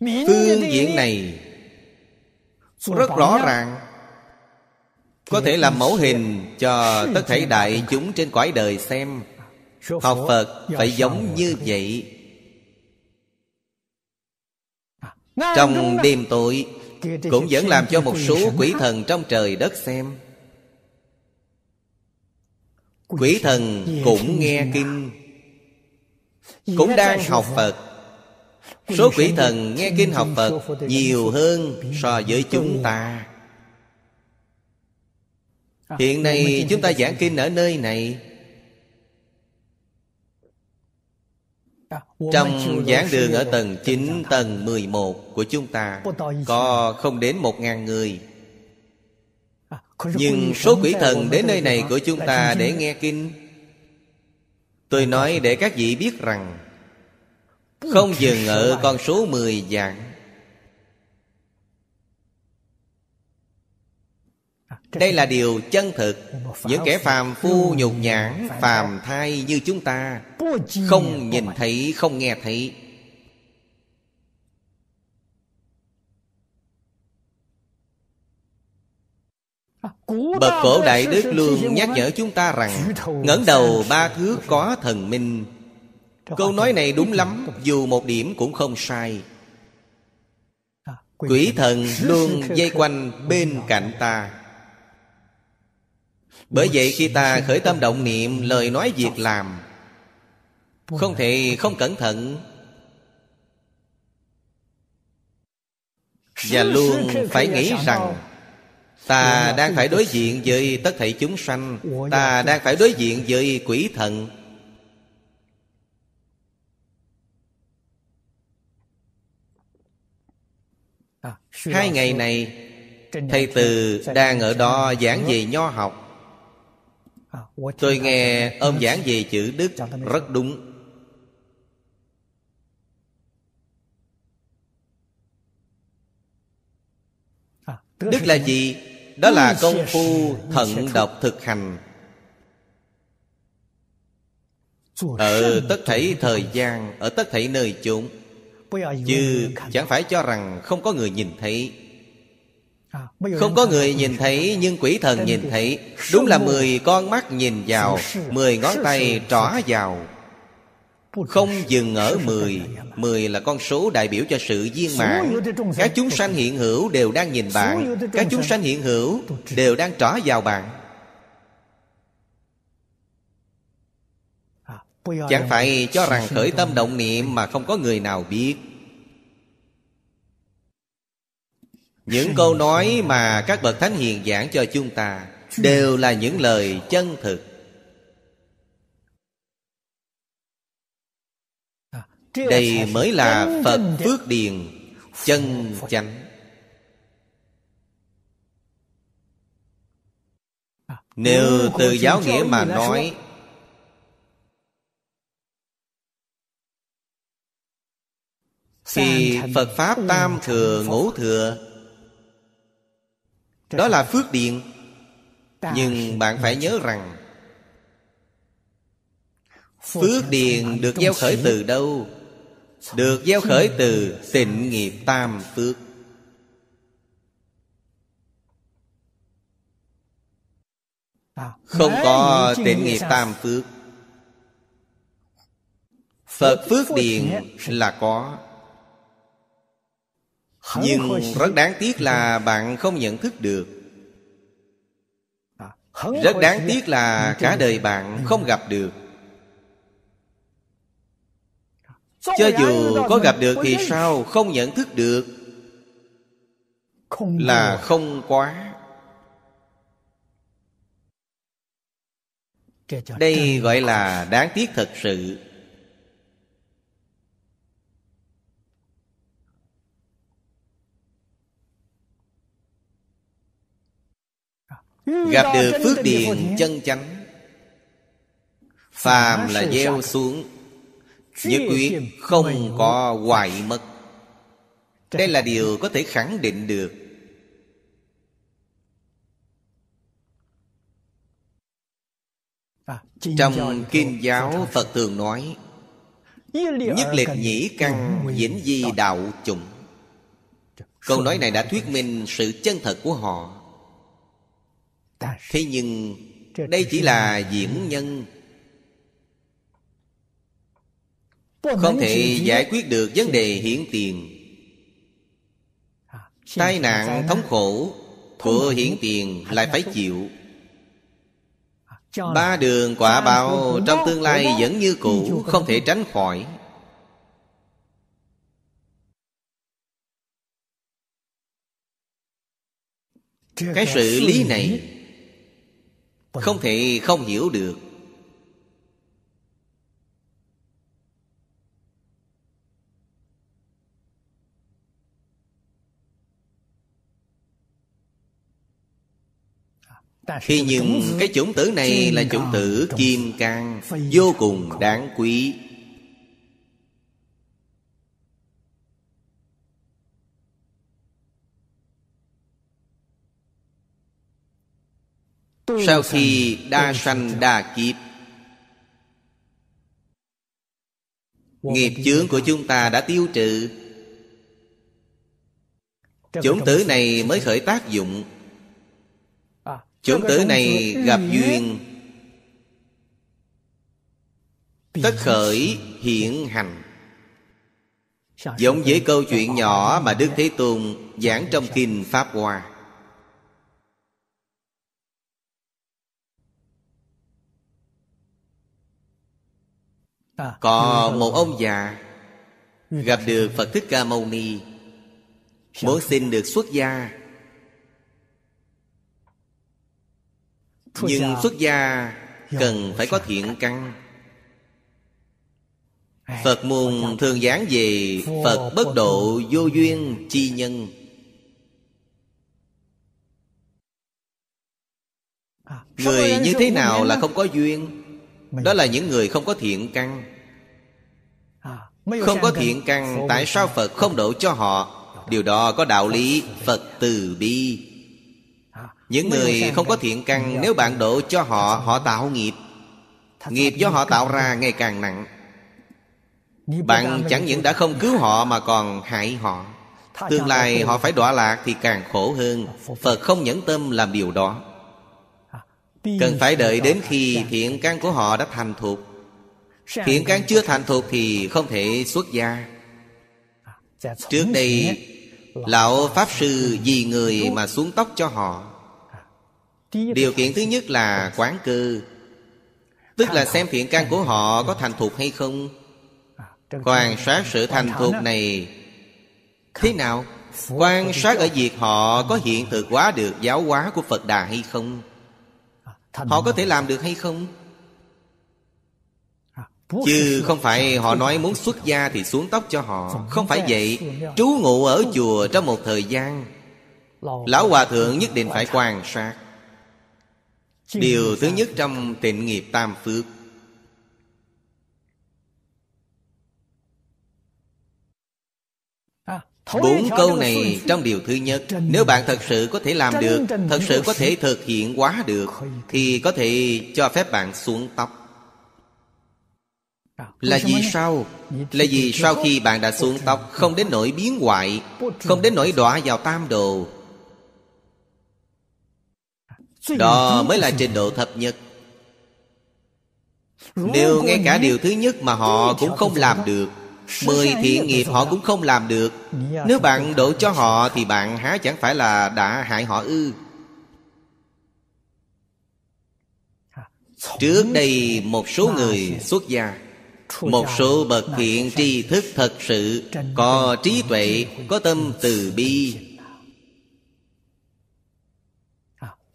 Phương diện này rất rõ ràng. Có thể làm mẫu hình cho tất thảy đại chúng trên cõi đời xem. Học phật phải giống như vậy. Trong đêm tối cũng vẫn làm cho một số quỷ thần trong trời đất xem. Quỷ thần cũng nghe kinh cũng đang học phật. Số quỷ thần nghe kinh học Phật Nhiều hơn so với chúng ta. Hiện nay chúng ta giảng kinh ở nơi này Trong giảng đường ở tầng 9, tầng 11 của chúng ta Có không đến một ngàn người. Nhưng số quỷ thần đến nơi này của chúng ta để nghe kinh. Tôi nói để các vị biết rằng không dừng ở con số 10 dạng. Đây là điều chân thực. Những kẻ phàm phu nhục nhãn Phàm thai như chúng ta Không nhìn thấy, không nghe thấy. Bậc cổ đại đức luôn nhắc nhở chúng ta rằng ngẩng đầu ba thước có thần minh. Câu nói này đúng lắm Dù một điểm cũng không sai. Quỷ thần luôn dây quanh bên cạnh ta. Bởi vậy khi ta khởi tâm động niệm Lời nói việc làm Không thể không cẩn thận. Và luôn phải nghĩ rằng Ta đang phải đối diện với tất thảy chúng sanh. Ta đang phải đối diện với quỷ thần. À, Hai ngày này Thầy Từ đang ở đó giảng về nho học. À, Tôi nghe ông giảng về chữ Đức rất đúng Đức là gì? Đó là công phu thận độc thực hành. Ở tất thảy thời gian Ở tất thảy nơi chúng, Chứ chẳng phải cho rằng không có người nhìn thấy. Không có người nhìn thấy nhưng quỷ thần nhìn thấy. Đúng là mười con mắt nhìn vào Mười ngón tay trỏ vào. Không dừng ở mười Mười là con số đại biểu cho sự viên mãn. Các chúng sanh hiện hữu đều đang nhìn bạn. Các chúng sanh hiện hữu đều đang trỏ vào bạn. Chẳng phải cho rằng khởi tâm động niệm mà không có người nào biết. Những câu nói mà các bậc thánh hiền giảng cho chúng ta Đều là những lời chân thực. Đây mới là Phật Phước Điền, Chân chánh Nếu từ giáo nghĩa mà nói, Thì Phật Pháp Tam Thừa Ngũ Thừa, đó là phước điện Nhưng bạn phải nhớ rằng, Phước điền được gieo khởi từ đâu? Được gieo khởi từ tịnh nghiệp tam phước. Không có tịnh nghiệp tam phước. Phật phước điền là có. Nhưng rất đáng tiếc là bạn không nhận thức được. Rất đáng tiếc là cả đời bạn không gặp được. Cho dù có gặp được thì sao không nhận thức được Là không quá. Đây gọi là đáng tiếc thật sự. Gặp được phước điền chân chánh Phàm là gieo xuống Nhất quyết không có hoại mất. Đây là điều có thể khẳng định được. À, Trong Kinh giáo Phật thường nói Nhất liệt nhĩ căn vĩnh di đạo chủng. Câu nói này đã thuyết minh sự chân thật của họ. Thế nhưng đây chỉ là diễn nhân không thể giải quyết được vấn đề hiển tiền. Tai nạn thống khổ của hiển tiền lại phải chịu. À, ba đường quả báo trong tương lai vẫn như cũ không thể tránh khỏi. Cái sự lý này không thể không hiểu được Khi nhưng cái chủng tử này là chủng tử kim cang Vô cùng đáng quý. Sau khi đa sanh đa kiếp Nghiệp chướng của chúng ta đã tiêu trừ. Chủng tử này mới khởi tác dụng Chủng tử này gặp duyên Tất khởi hiện hành Giống với câu chuyện nhỏ mà Đức Thế Tôn giảng trong Kinh Pháp Hoa À, Có một ông già Gặp được Phật Thích Ca Mâu Ni Muốn xin được xuất gia Nhưng xuất gia cần phải có thiện căn. Phật môn thường giảng về Phật bất độ vô duyên chi nhân. À, Người như thế nào là không có duyên. Đó là những người không có thiện căn. À, Không có thiện căn Tại sao Phật không độ cho họ? Điều đó có đạo lý. Phật từ bi. à, Những người không có thiện căn Nếu bạn độ cho họ Họ tạo nghiệp. Nghiệp do họ tạo ra ngày càng nặng. Bạn chẳng những đã không cứu họ Mà còn hại họ. Tương lai họ phải đọa lạc thì càng khổ hơn. Phật không nhẫn tâm làm điều đó. Cần phải đợi đến khi thiện căn của họ đã thành thục Thiện căn chưa thành thục thì không thể xuất gia. Trước đây Lão Pháp Sư vì người mà xuống tóc cho họ Điều kiện thứ nhất là quán cơ Tức là xem thiện căn của họ có thành thục hay không. Quan sát sự thành thục này. Thế nào? Quan sát ở việc họ có hiện thực hóa được giáo hóa của Phật Đà hay không? Họ có thể làm được hay không? Chứ không phải họ nói muốn xuất gia thì xuống tóc cho họ. Không phải vậy. Trú ngụ ở chùa trong một thời gian. Lão Hòa Thượng nhất định phải quan sát Điều thứ nhất trong tịnh nghiệp tam phước. Bốn câu này trong điều thứ nhất. Nếu bạn thật sự có thể làm được Thật sự có thể thực hiện quá được Thì có thể cho phép bạn xuống tóc. Là vì sao? Là vì sau khi bạn đã xuống tóc Không đến nỗi biến hoại Không đến nỗi đọa vào tam đồ Đó mới là trình độ thấp nhất Nếu ngay cả điều thứ nhất mà họ cũng không làm được Mười thiện nghiệp họ cũng không làm được. Nếu bạn độ cho họ Thì bạn há chẳng phải là đã hại họ ư. Trước đây một số người xuất gia Một số bậc thiện tri thức thật sự Có trí tuệ Có tâm từ bi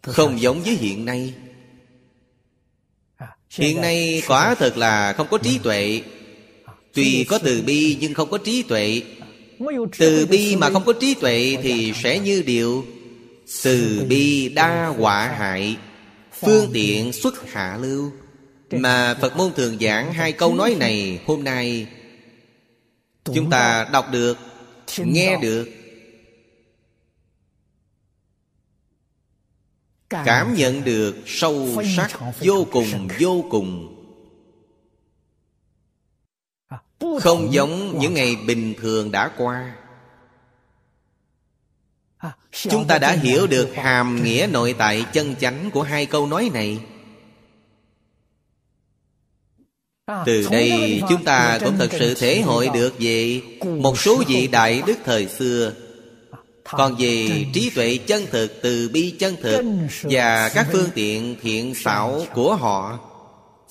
Không giống với hiện nay. Hiện nay quả thật là không có trí tuệ. Tuy có từ bi nhưng không có trí tuệ. Từ bi mà không có trí tuệ Thì sẽ như điều. Từ bi đa họa hại Phương tiện xuất hạ lưu. Mà Phật môn thường giảng hai câu nói này Hôm nay. Chúng ta đọc được Nghe được Cảm nhận được sâu sắc Vô cùng vô cùng. Không giống những ngày bình thường đã qua. Chúng ta đã hiểu được hàm nghĩa nội tại chân chánh của hai câu nói này. Từ đây chúng ta cũng thật sự thể hội được về Một số vị đại đức thời xưa Còn về trí tuệ chân thực, từ bi chân thực Và các phương tiện thiện xảo của họ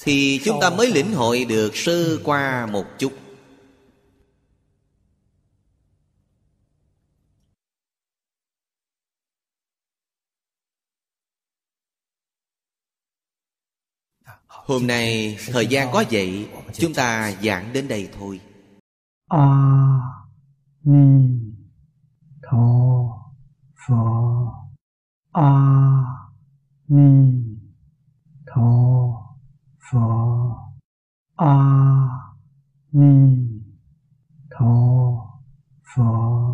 Thì chúng ta mới lĩnh hội được sơ qua một chút. Hôm nay thời gian có vậy Chúng ta giảng đến đây thôi. A Ni 陀佛阿弥陀佛阿弥陀佛。